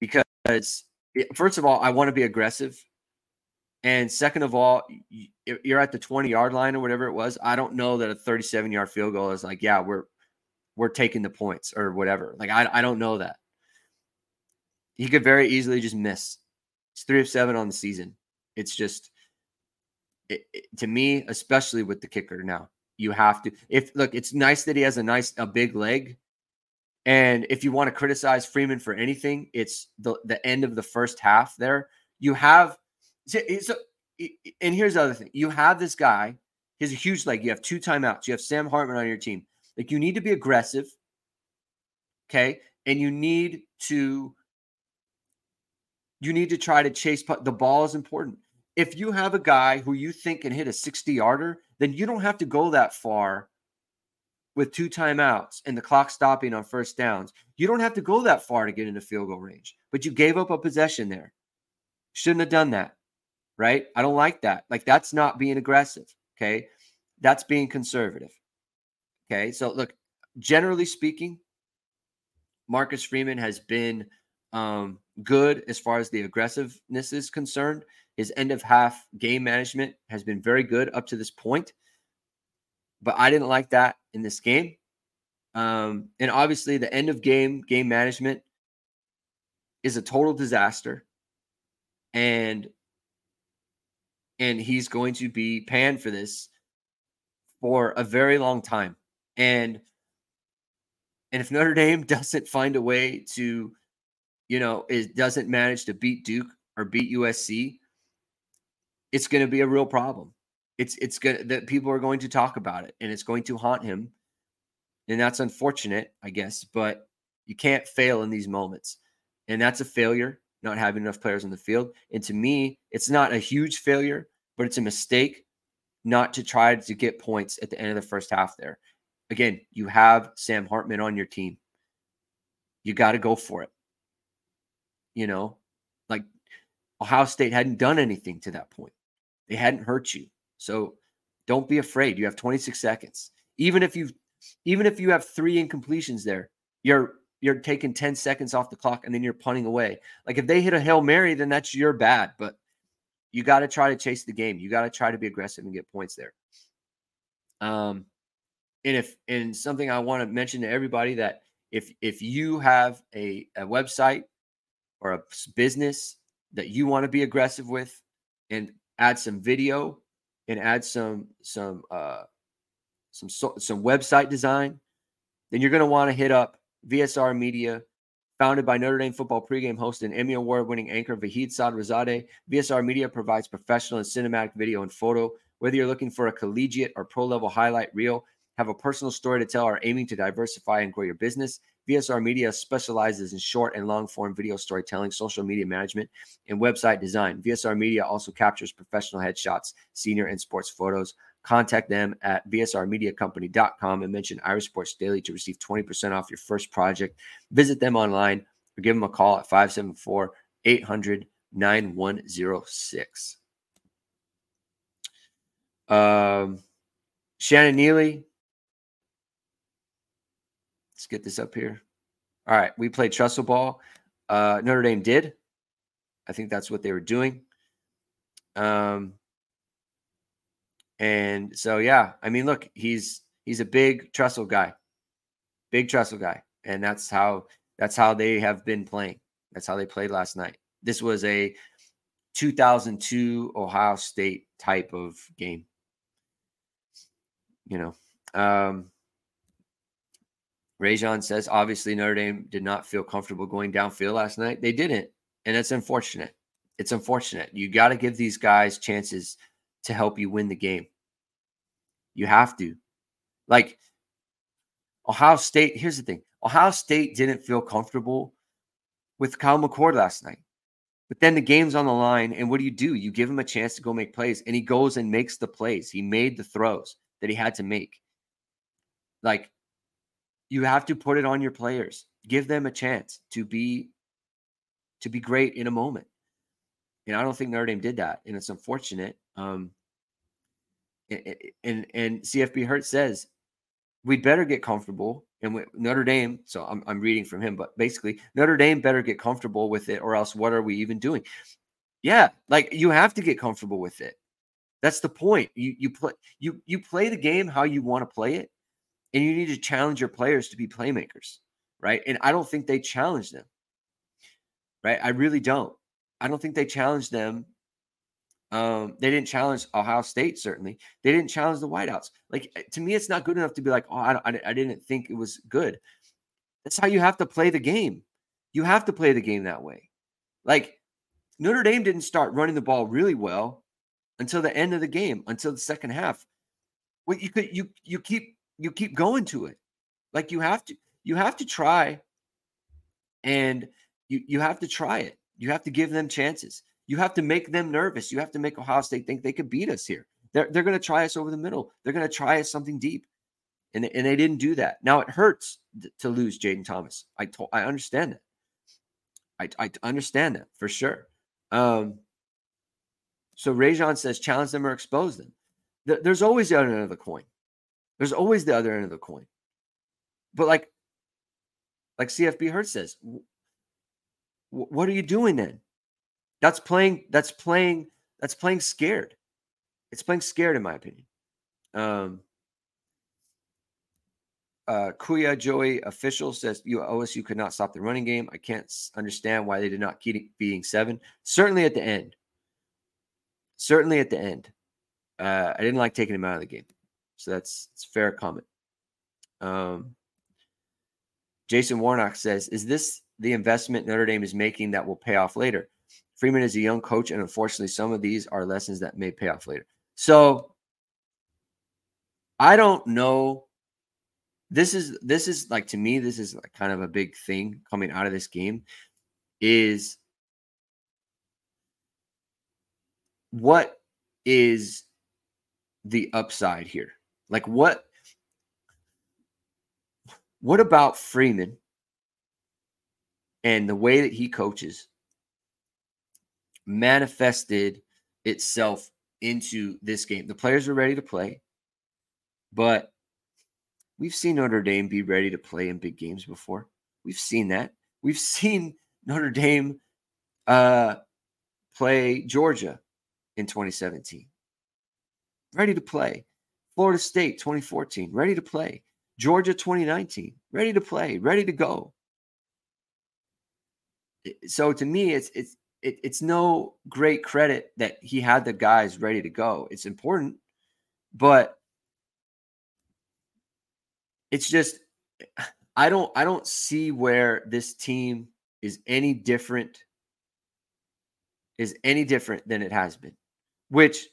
Because first of all, I want to be aggressive and second of all, you're at the 20 yard line or whatever it was. I don't know that a 37 yard field goal is like, yeah, we're we're taking the points or whatever. Like I, I don't know that. He could very easily just miss. It's three of seven on the season. It's just it, it, to me, especially with the kicker now, you have to. If look, it's nice that he has a nice, a big leg. And if you want to criticize Freeman for anything, it's the, the end of the first half there. You have, so, eh, and here's the other thing you have this guy, he has a huge leg. You have two timeouts. You have Sam Hartman on your team. Like you need to be aggressive. Okay. And you need to you need to try to chase the ball is important. If you have a guy who you think can hit a 60 yarder, then you don't have to go that far with two timeouts and the clock stopping on first downs. You don't have to go that far to get into field goal range, but you gave up a possession there. Shouldn't have done that, right? I don't like that. Like, that's not being aggressive. Okay. That's being conservative. Okay. So, look, generally speaking, Marcus Freeman has been um, good as far as the aggressiveness is concerned. His end of half game management has been very good up to this point. But I didn't like that in this game. Um, and obviously, the end of game game management is a total disaster. And and he's going to be panned for this for a very long time. And and if Notre Dame doesn't find a way to you know, it doesn't manage to beat Duke or beat USC, it's going to be a real problem. It's it's going that people are going to talk about it and it's going to haunt him. And that's unfortunate, I guess, but you can't fail in these moments. And that's a failure not having enough players on the field. And to me, it's not a huge failure, but it's a mistake not to try to get points at the end of the first half there. Again, you have Sam Hartman on your team. You got to go for it. You know, like Ohio State hadn't done anything to that point. They hadn't hurt you. So don't be afraid. You have 26 seconds. Even if you even if you have three incompletions there, you're you're taking 10 seconds off the clock and then you're punting away. Like if they hit a Hail Mary, then that's your bad. But you got to try to chase the game. You got to try to be aggressive and get points there. Um, and if and something I want to mention to everybody that if if you have a, a website or a business that you want to be aggressive with and add some video and add some some uh some some website design then you're going to want to hit up VSR Media founded by Notre Dame football pregame host and Emmy award winning anchor Vahid Sadrzadeh VSR Media provides professional and cinematic video and photo. Whether you're looking for a collegiate or pro level highlight reel have a personal story to tell or aiming to diversify and grow your business VSR Media specializes in short and long form video storytelling, social media management, and website design. VSR Media also captures professional headshots, senior and sports photos. Contact them at vsrmediacompany.com and mention Irish Sports Daily to receive 20% off your first project. Visit them online or give them a call at 574 800 9106. Um, Shannon Neely, Let's get this up here. All right, we played Tressel Ball. Uh, Notre Dame did. I think that's what they were doing. Um, and so yeah, I mean, look, he's he's a big Tressel guy, big Tressel guy, and that's how that's how they have been playing. That's how they played last night. This was a 2002 Ohio State type of game. You know, um, Rajon says, obviously, Notre Dame did not feel comfortable going downfield last night. They didn't. And it's unfortunate. It's unfortunate. You got to give these guys chances to help you win the game. You have to. Like Ohio State, here's the thing Ohio State didn't feel comfortable with Kyle McCord last night. But then the game's on the line. And what do you do? You give him a chance to go make plays. And he goes and makes the plays. He made the throws that he had to make. Like, you have to put it on your players. Give them a chance to be to be great in a moment. And I don't think Notre Dame did that, and it's unfortunate. Um, and and, and CFB Hurt says we'd better get comfortable. And Notre Dame, so I'm, I'm reading from him, but basically Notre Dame better get comfortable with it, or else what are we even doing? Yeah, like you have to get comfortable with it. That's the point. You you play you you play the game how you want to play it, and you need to challenge your players to be playmakers, right? And I don't think they challenge them, right? I really don't. I don't think they challenge them Um, they didn't challenge Ohio State. Certainly, they didn't challenge the whiteouts. Like eh, to me, it's not good enough to be like, oh, I, I, I didn't think it was good. That's how you have to play the game. You have to play the game that way. Like Notre Dame didn't start running the ball really well until the end of the game, until the second half. Well, you could you you keep you keep going to it. Like you have to you have to try and you you have to try it. You have to give them chances. You have to make them nervous. You have to make Ohio State think they could beat us here. They're, they're going to try us over the middle. They're going to try us something deep. And, and they didn't do that. Now it hurts to lose Jayden Thomas. I told I understand that. I, I understand that for sure. Um, so Rajon says, challenge them or expose them. There's always the other of the coin. There's always the other end of the coin. But like, like CFB Hurt says, what are you doing then? That's playing. That's playing. That's playing scared. It's playing scared, in my opinion. Um, uh, Kuya Joey official says you OSU could not stop the running game. I can't understand why they did not keep beating seven. Certainly at the end. Certainly at the end. Uh, I didn't like taking him out of the game. So that's it's fair comment. Um, Jason Warnock says, Is this the investment Notre Dame is making that will pay off later? Freeman is a young coach, and unfortunately, some of these are lessons that may pay off later. So I don't know. This is this is like to me, this is like kind of a big thing coming out of this game. Is what is the upside here? Like what what about Freeman and the way that he coaches manifested itself into this game? The players were ready to play, but we've seen Notre Dame be ready to play in big games before. We've seen that. We've seen Notre Dame uh, play Georgia in 2017. Ready to play. Florida State 2014, ready to play. Georgia 2019, ready to play, ready to go. So to me, it's it's it, it's no great credit that he had the guys ready to go. It's important, but it's just I don't I don't see where this team is any different is any different than it has been, which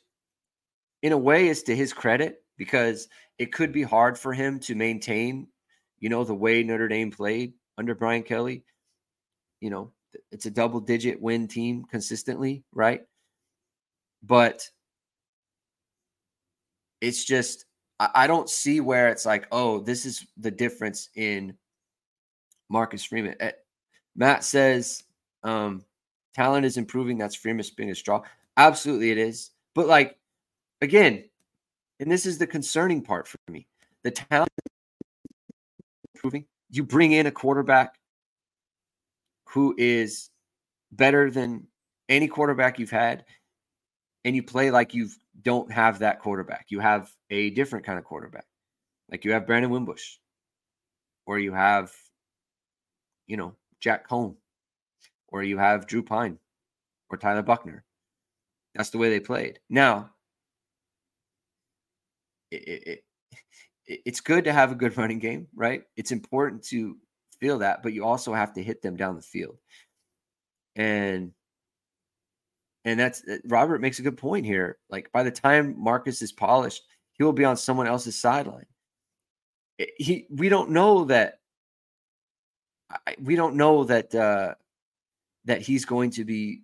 in a way is to his credit because it could be hard for him to maintain, you know, the way Notre Dame played under Brian Kelly. You know, it's a double digit win team consistently, right? But it's just, I don't see where it's like, oh, this is the difference in Marcus Freeman. Eh, Matt says, um, talent is improving. That's Freeman's biggest straw. Absolutely, it is. But like, again, and this is the concerning part for me. The talent improving. You bring in a quarterback who is better than any quarterback you've had, and you play like you don't have that quarterback. You have a different kind of quarterback. Like you have Brandon Wimbush, or you have, you know, Jack Coan, or you have Drew Pyne, or Tyler Buchner. That's the way they played. Now, it, it, it, it's good to have a good running game, right? It's important to feel that, but you also have to hit them down the field. And and that's uh, Robert makes a good point here. Like by the time Marcus is polished, he will be on someone else's sideline. He we don't know that we don't know that uh that he's going to be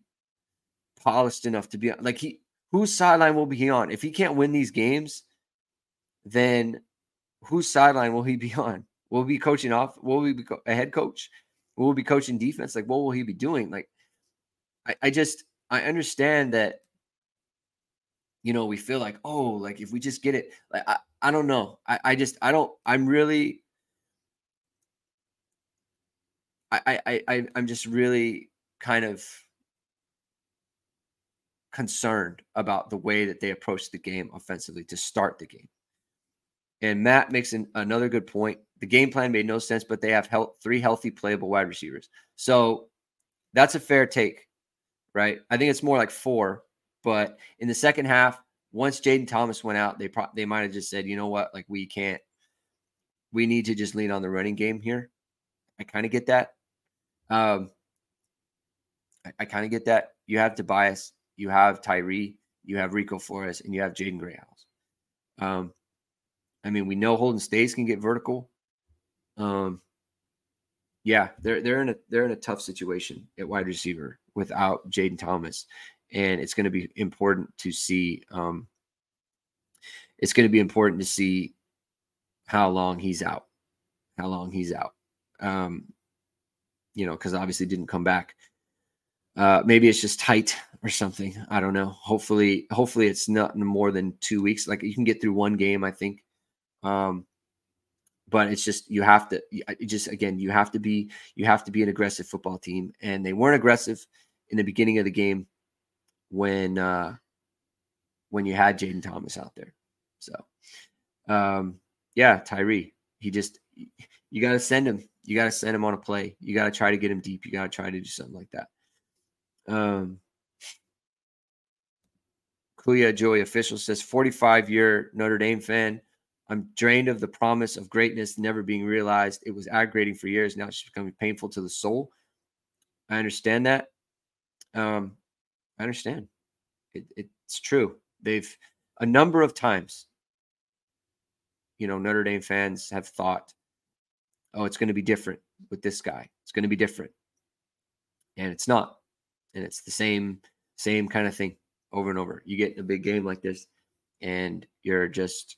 polished enough to be like he whose sideline will be he on if he can't win these games then whose sideline will he be on? Will he be coaching off? Will he be a head coach? Will he be coaching defense? Like, what will he be doing? Like, I, I just I understand that. You know, we feel like, oh, like if we just get it, like I, I don't know. I, I just I don't. I'm really. I I I I'm just really kind of concerned about the way that they approach the game offensively to start the game. And Matt makes an, another good point. The game plan made no sense, but they have health, three healthy, playable wide receivers. So that's a fair take, right? I think it's more like four But in the second half, once Jayden Thomas went out, they pro- they might have just said, you know what, like we can't, we need to just lean on the running game here. I kind of get that. Um, I, I kind of get that. You have Tobias, you have Tyree, you have Rico Flores, and you have Jaden Greathouse. Um, I mean, we know Holden Staes can get vertical. Um, yeah, they're they're in a they're in a tough situation at wide receiver without Jayden Thomas, and it's going to be important to see. Um, it's going to be important to see how long he's out, how long he's out. Um, you know, because obviously didn't come back. Uh, maybe it's just tight or something. I don't know. Hopefully, hopefully it's not more than two weeks. Like you can get through one game, I think. Um, but it's just you have to just again you have to be you have to be an aggressive football team and they weren't aggressive in the beginning of the game when uh when you had Jayden Thomas out there. So um yeah, Tyree, he just you got to send him. You got to send him on a play. You got to try to get him deep. You got to try to do something like that. Um Kuya Joey official says 45 year Notre Dame fan I'm drained of the promise of greatness never being realized. It was aggravating for years. Now it's just becoming painful to the soul. I understand that. Um, I understand. It, it's true. They've a number of times, you know, Notre Dame fans have thought, oh, it's going to be different with this guy. It's going to be different. And it's not. And it's the same, same kind of thing over and over. You get in a big game like this, and you're just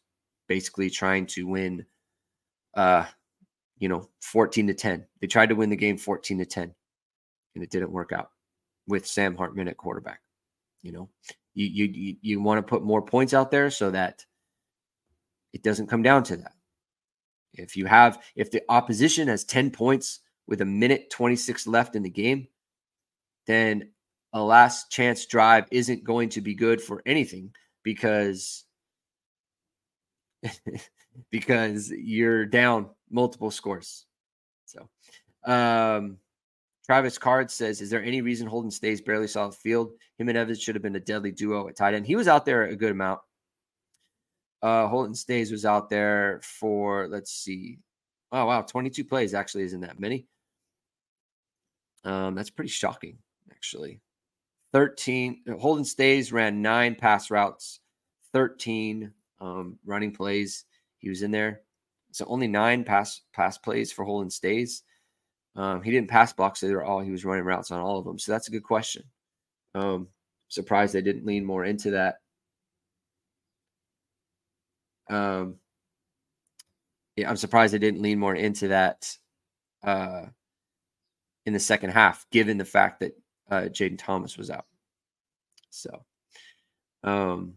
basically trying to win uh you know 14 to 10 they tried to win the game 14 to 10 and it didn't work out with sam hartman at quarterback you know? You you you want to put more points out there so that it doesn't come down to that. If you have if the opposition has 10 points with a minute 26 left in the game then a last chance drive isn't going to be good for anything because because you're down multiple scores. So, um, Travis Card says, "Is there any reason Holden Staes barely saw the field? Him and Evans should have been a deadly duo at tight end. He was out there a good amount. Uh, Holden Staes was out there for let's see, oh wow, 22 plays actually isn't that many. Um, that's pretty shocking actually. 13 Holden Staes ran nine pass routes, 13 um, running plays. He was in there. So only nine pass pass plays for Holden Staes. Um, he didn't pass blocks. So they were all he was running routes on all of them. So that's a good question. Um, surprised they didn't lean more into that. Um, yeah, I'm surprised they didn't lean more into that uh, in the second half, given the fact that uh, Jayden Thomas was out. So, um,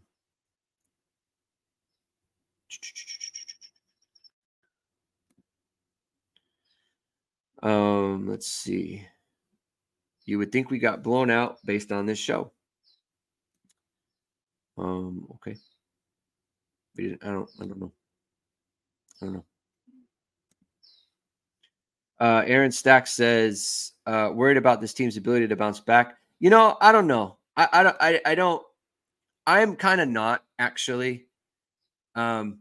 um, let's see. You would think we got blown out based on this show. Um, okay. We didn't, I don't I don't know. I don't know. Uh, Aaron Stack says, uh, worried about this team's ability to bounce back. You know, I don't know. I, I don't I, I don't I'm kind of not actually. Um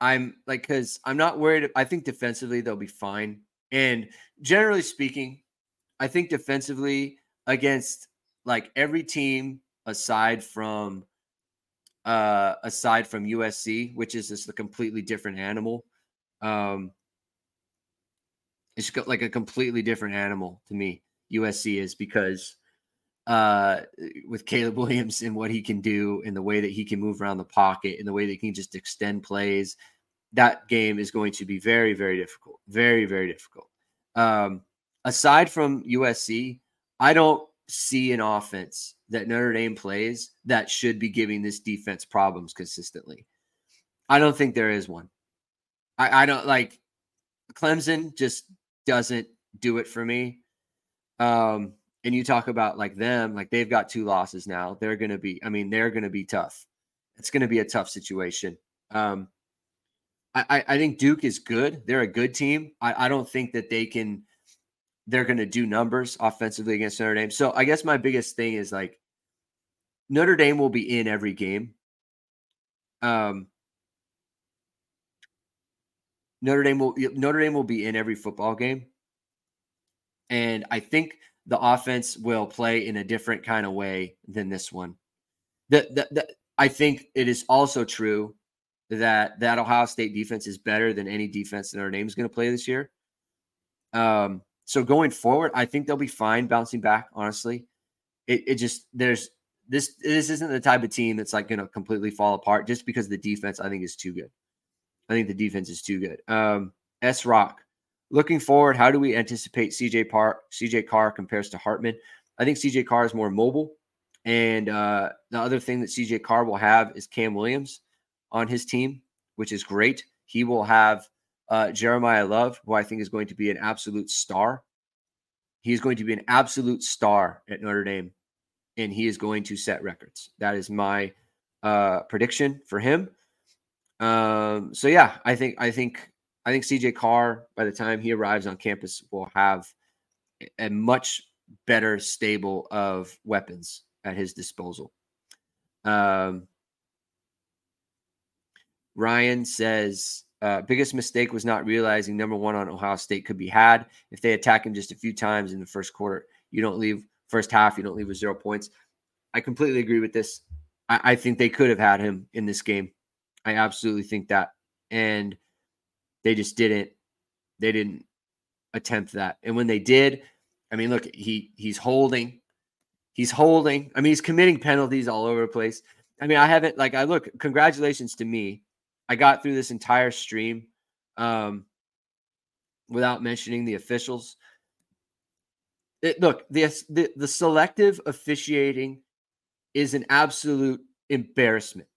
I'm like, because I'm not worried. I think defensively they'll be fine. And generally speaking, I think defensively against like every team aside from uh aside from USC, which is just a completely different animal. Um it's got like a completely different animal to me. USC is because uh, with Caleb Williams and what he can do and the way that he can move around the pocket and the way that he can just extend plays, that game is going to be very, very difficult. Very, very difficult. Um, aside from USC, I don't see an offense that Notre Dame plays that should be giving this defense problems consistently. I don't think there is one. I, I don't like Clemson just doesn't do it for me. Um, and you talk about like them, like they've got two losses now. They're going to be, I mean, they're going to be tough. It's going to be a tough situation. Um, I, I think Duke is good. They're a good team. I, I don't think that they can, they're going to do numbers offensively against Notre Dame. So I guess my biggest thing is like, Notre Dame will be in every game. Um, Notre Dame will Notre Dame will be in every football game, and I think the offense will play in a different kind of way than this one. The, the, the I think it is also true that that Ohio State defense is better than any defense that Dame is going to play this year. Um, so going forward, I think they'll be fine bouncing back. Honestly, it, it just there's this this isn't the type of team that's like going to completely fall apart just because the defense I think is too good. I think the defense is too good. Um, S Rock, looking forward, how do we anticipate CJ Park, CJ Carr compares to Hartman? I think CJ Carr is more mobile, and uh, the other thing that CJ Carr will have is Cam Williams on his team, which is great. He will have uh, Jeremiyah Love, who I think is going to be an absolute star. He is going to be an absolute star at Notre Dame, and he is going to set records. That is my uh, prediction for him. Um, so yeah, I think I think I think CJ Carr by the time he arrives on campus will have a much better stable of weapons at his disposal. Um, Ryan says uh, biggest mistake was not realizing number one on Ohio State could be had if they attack him just a few times in the first quarter. You don't leave first half. You don't leave with zero points. I completely agree with this. I, I think they could have had him in this game. I absolutely think that. And they just didn't. They didn't attempt that. And when they did, I mean, look, he he's holding. He's holding. I mean, he's committing penalties all over the place. I mean, I haven't like I look, congratulations to me. I got through this entire stream um without mentioning the officials. It, look, the, the the selective officiating is an absolute embarrassment.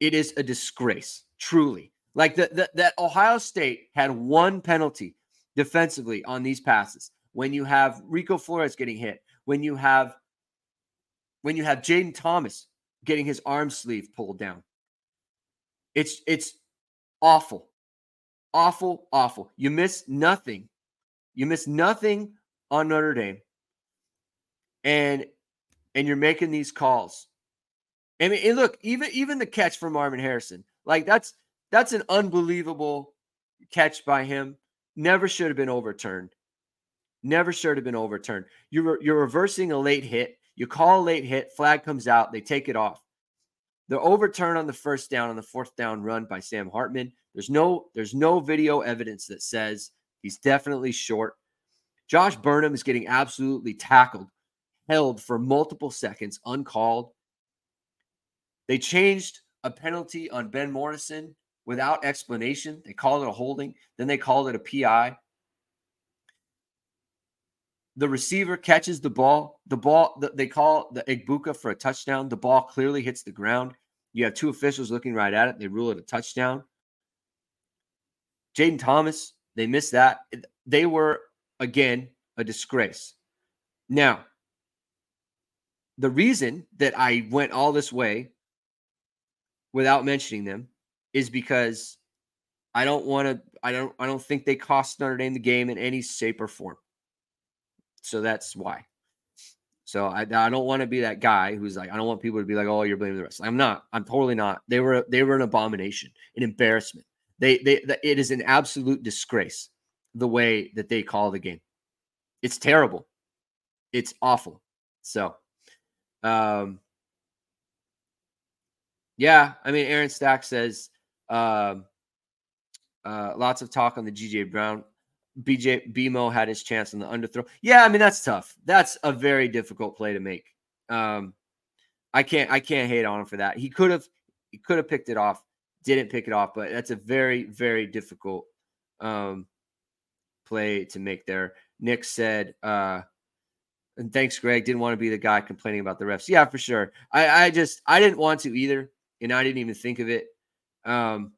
It is a disgrace, truly. Like the, the, that Ohio State had one penalty defensively on these passes. When you have Rico Flores getting hit, when you have when you have Jayden Thomas getting his arm sleeve pulled down. It's it's awful. Awful, awful. You miss nothing. You miss nothing on Notre Dame. And and you're making these calls. I mean, and look, even even the catch from Marvin Harrison, like that's that's an unbelievable catch by him. Never should have been overturned. Never should have been overturned. You're you're reversing a late hit. You call a late hit, flag comes out, they take it off. The overturn on the first down on the fourth down run by Sam Hartman. There's no there's no video evidence that says he's definitely short. Josh Burnham is getting absolutely tackled, held for multiple seconds, uncalled. They changed a penalty on Ben Morrison without explanation. They called it a holding, then they called it a PI. The receiver catches the ball. The ball, they call the Egbuka for a touchdown. The ball clearly hits the ground. You have two officials looking right at it. They rule it a touchdown. Jayden Thomas, they missed that. They were, again, a disgrace. Now, the reason that I went all this way without mentioning them is because I don't want to I don't I don't think they cost Notre Dame the game in any shape or form. So that's why. So I, I don't want to be that guy who's like I don't want people to be like oh you're blaming the rest. I'm not. I'm totally not. They were they were an abomination, an embarrassment. They they it is an absolute disgrace the way that they call the game. It's terrible. It's awful. So um yeah, I mean, Aaron Stack says uh, uh, lots of talk on the GJ Brown. BJ BMO had his chance on the underthrow. Yeah, I mean that's tough. That's a very difficult play to make. Um, I can't I can't hate on him for that. He could have he could have picked it off, didn't pick it off, but that's a very very difficult um, play to make there. Nick said, uh, and thanks, Greg. Didn't want to be the guy complaining about the refs. Yeah, for sure. I, I just I didn't want to either and I didn't even think of it. Um,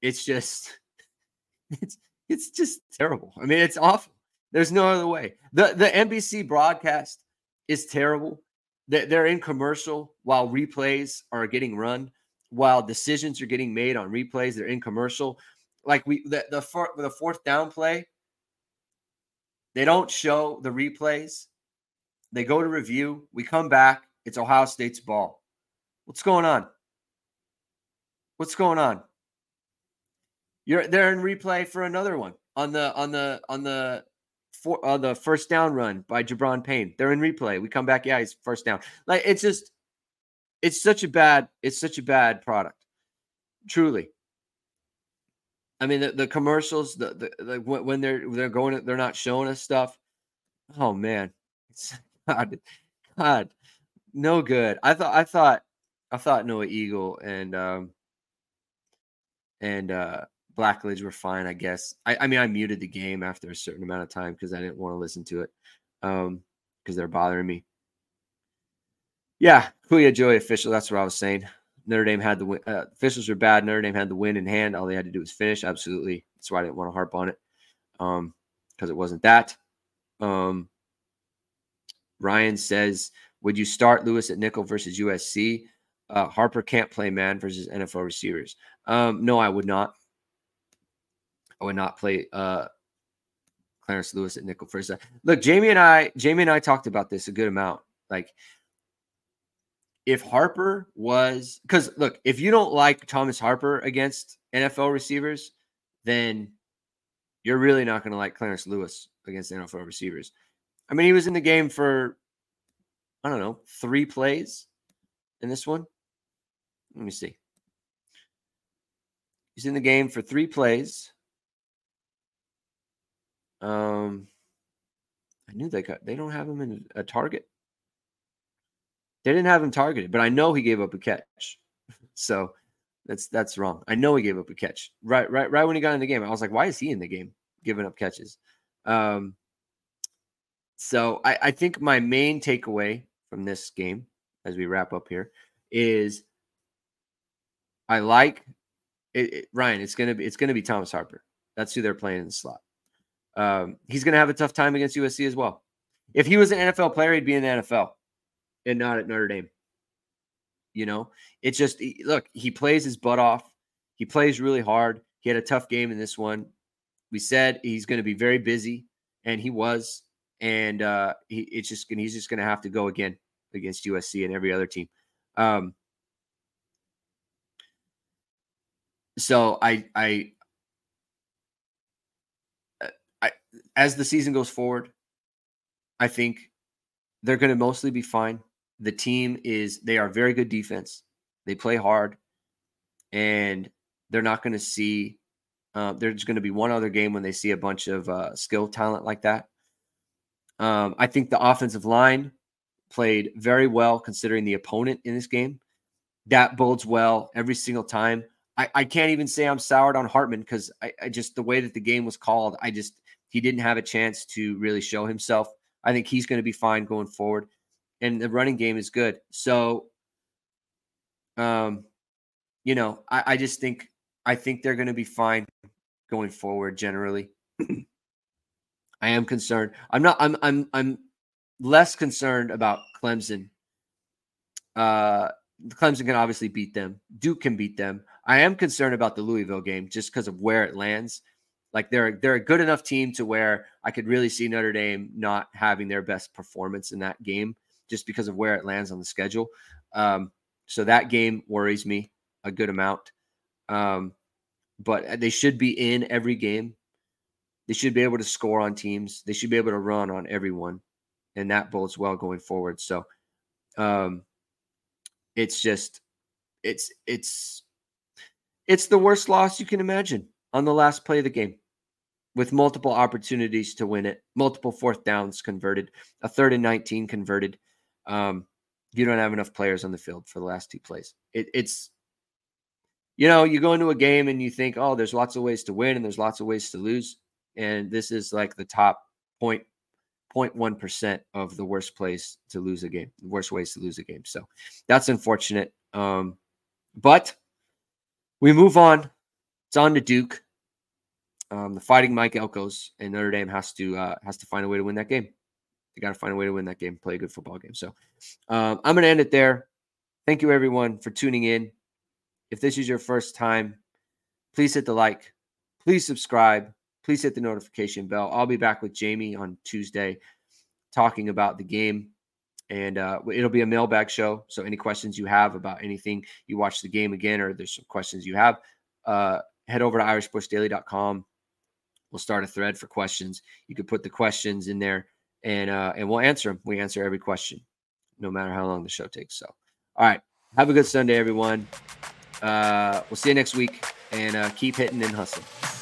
it's just, it's it's just terrible. I mean, it's awful. There's no other way. the The NBC broadcast is terrible. They're in commercial while replays are getting run, while decisions are getting made on replays. They're in commercial. Like we the the, the fourth down play, they don't show the replays. They go to review. We come back. It's Ohio State's ball. What's going on? What's going on? You're they're in replay for another one on the on the on the for uh, the first down run by Gi'Bran Payne. They're in replay. We come back, yeah, he's first down. Like it's just, it's such a bad, it's such a bad product. Truly. I mean, the, the commercials, the, the, the when they're they're going, they're not showing us stuff. Oh man, it's God, God, no good. I thought, I thought, I thought Noah Eagle and um and uh Blackledge were fine, I guess. I, I mean, I muted the game after a certain amount of time because I didn't want to listen to it um because they're bothering me. Yeah, Kuya Joy official. That's what I was saying. Notre Dame had the win. Uh, officials were bad. Notre Dame had the win in hand. All they had to do was finish. Absolutely. That's why I didn't want to harp on it um because it wasn't that. Um, Ryan says, "Would you start Lewis at nickel versus USC? Uh, Harper can't play man versus NFL receivers. Um, no, I would not. I would not play uh, Clarence Lewis at nickel first. Look, Jamie and I, Jamie and I talked about this a good amount. Like, if Harper was, because look, if you don't like Thomas Harper against NFL receivers, then you're really not going to like Clarence Lewis against NFL receivers. I mean, he was in the game for, I don't know, three plays in this one. Let me see. He's in the game for three plays. Um, I knew they got they don't have him in a target. They didn't have him targeted, but I know he gave up a catch. So that's that's wrong. I know he gave up a catch. Right, right, right when he got in the game. I was like, why is he in the game giving up catches? Um so I, I think my main takeaway from this game as we wrap up here is I like it, it, Ryan. It's gonna be it's gonna be Thomas Harper. That's who they're playing in the slot. Um, he's going to have a tough time against USC as well. If he was an NFL player, he'd be in the NFL and not at Notre Dame. You know, it's just look, he plays his butt off. He plays really hard. He had a tough game in this one. We said he's going to be very busy, and he was. And uh, he, it's just he's just going to have to go again against USC and every other team. Um, so I I as the season goes forward, I think they're going to mostly be fine. The team is they are very good defense. They play hard, and they're not going to see. Uh, there's going to be one other game when they see a bunch of uh, skill talent like that. Um, I think the offensive line played very well considering the opponent in this game. That bodes well every single time. I, I can't even say I'm soured on Hartman because I, I just the way that the game was called, I just he didn't have a chance to really show himself. I think he's going to be fine going forward. And the running game is good. So, um, you know, I, I just think I think they're going to be fine going forward generally. I am concerned. I'm not I'm I'm I'm less concerned about Clemson. Uh Clemson can obviously beat them. Duke can beat them. I am concerned about the Louisville game just because of where it lands. Like they're they're a good enough team to where I could really see Notre Dame not having their best performance in that game just because of where it lands on the schedule. Um, so that game worries me a good amount. Um, but they should be in every game. They should be able to score on teams. They should be able to run on everyone, and that bodes well going forward. So, um, it's just, it's it's it's the worst loss you can imagine on the last play of the game with multiple opportunities to win it, multiple fourth downs converted, a third and 19 converted. Um, you don't have enough players on the field for the last two plays. It, it's, you know, you go into a game and you think, oh, there's lots of ways to win and there's lots of ways to lose. And this is like the top point, 0.1% of the worst place to lose a game, worst ways to lose a game. So that's unfortunate. Um, but we move on. It's on to Duke um, the Fighting Mike Elkos and Notre Dame has to uh, has to find a way to win that game. They got to find a way to win that game, play a good football game. So um, I'm going to end it there. Thank you everyone for tuning in. If this is your first time, please hit the like, please subscribe, please hit the notification bell. I'll be back with Jamie on Tuesday talking about the game and uh, it'll be a mailbag show. So any questions you have about anything, you watch the game again, or there's some questions you have, uh, head over to irishsportsdaily.com. We'll start a thread for questions. You can put the questions in there, and uh, and we'll answer them. We answer every question, no matter how long the show takes. So, all right, have a good Sunday, everyone. Uh, we'll see you next week, and uh, keep hitting and hustling.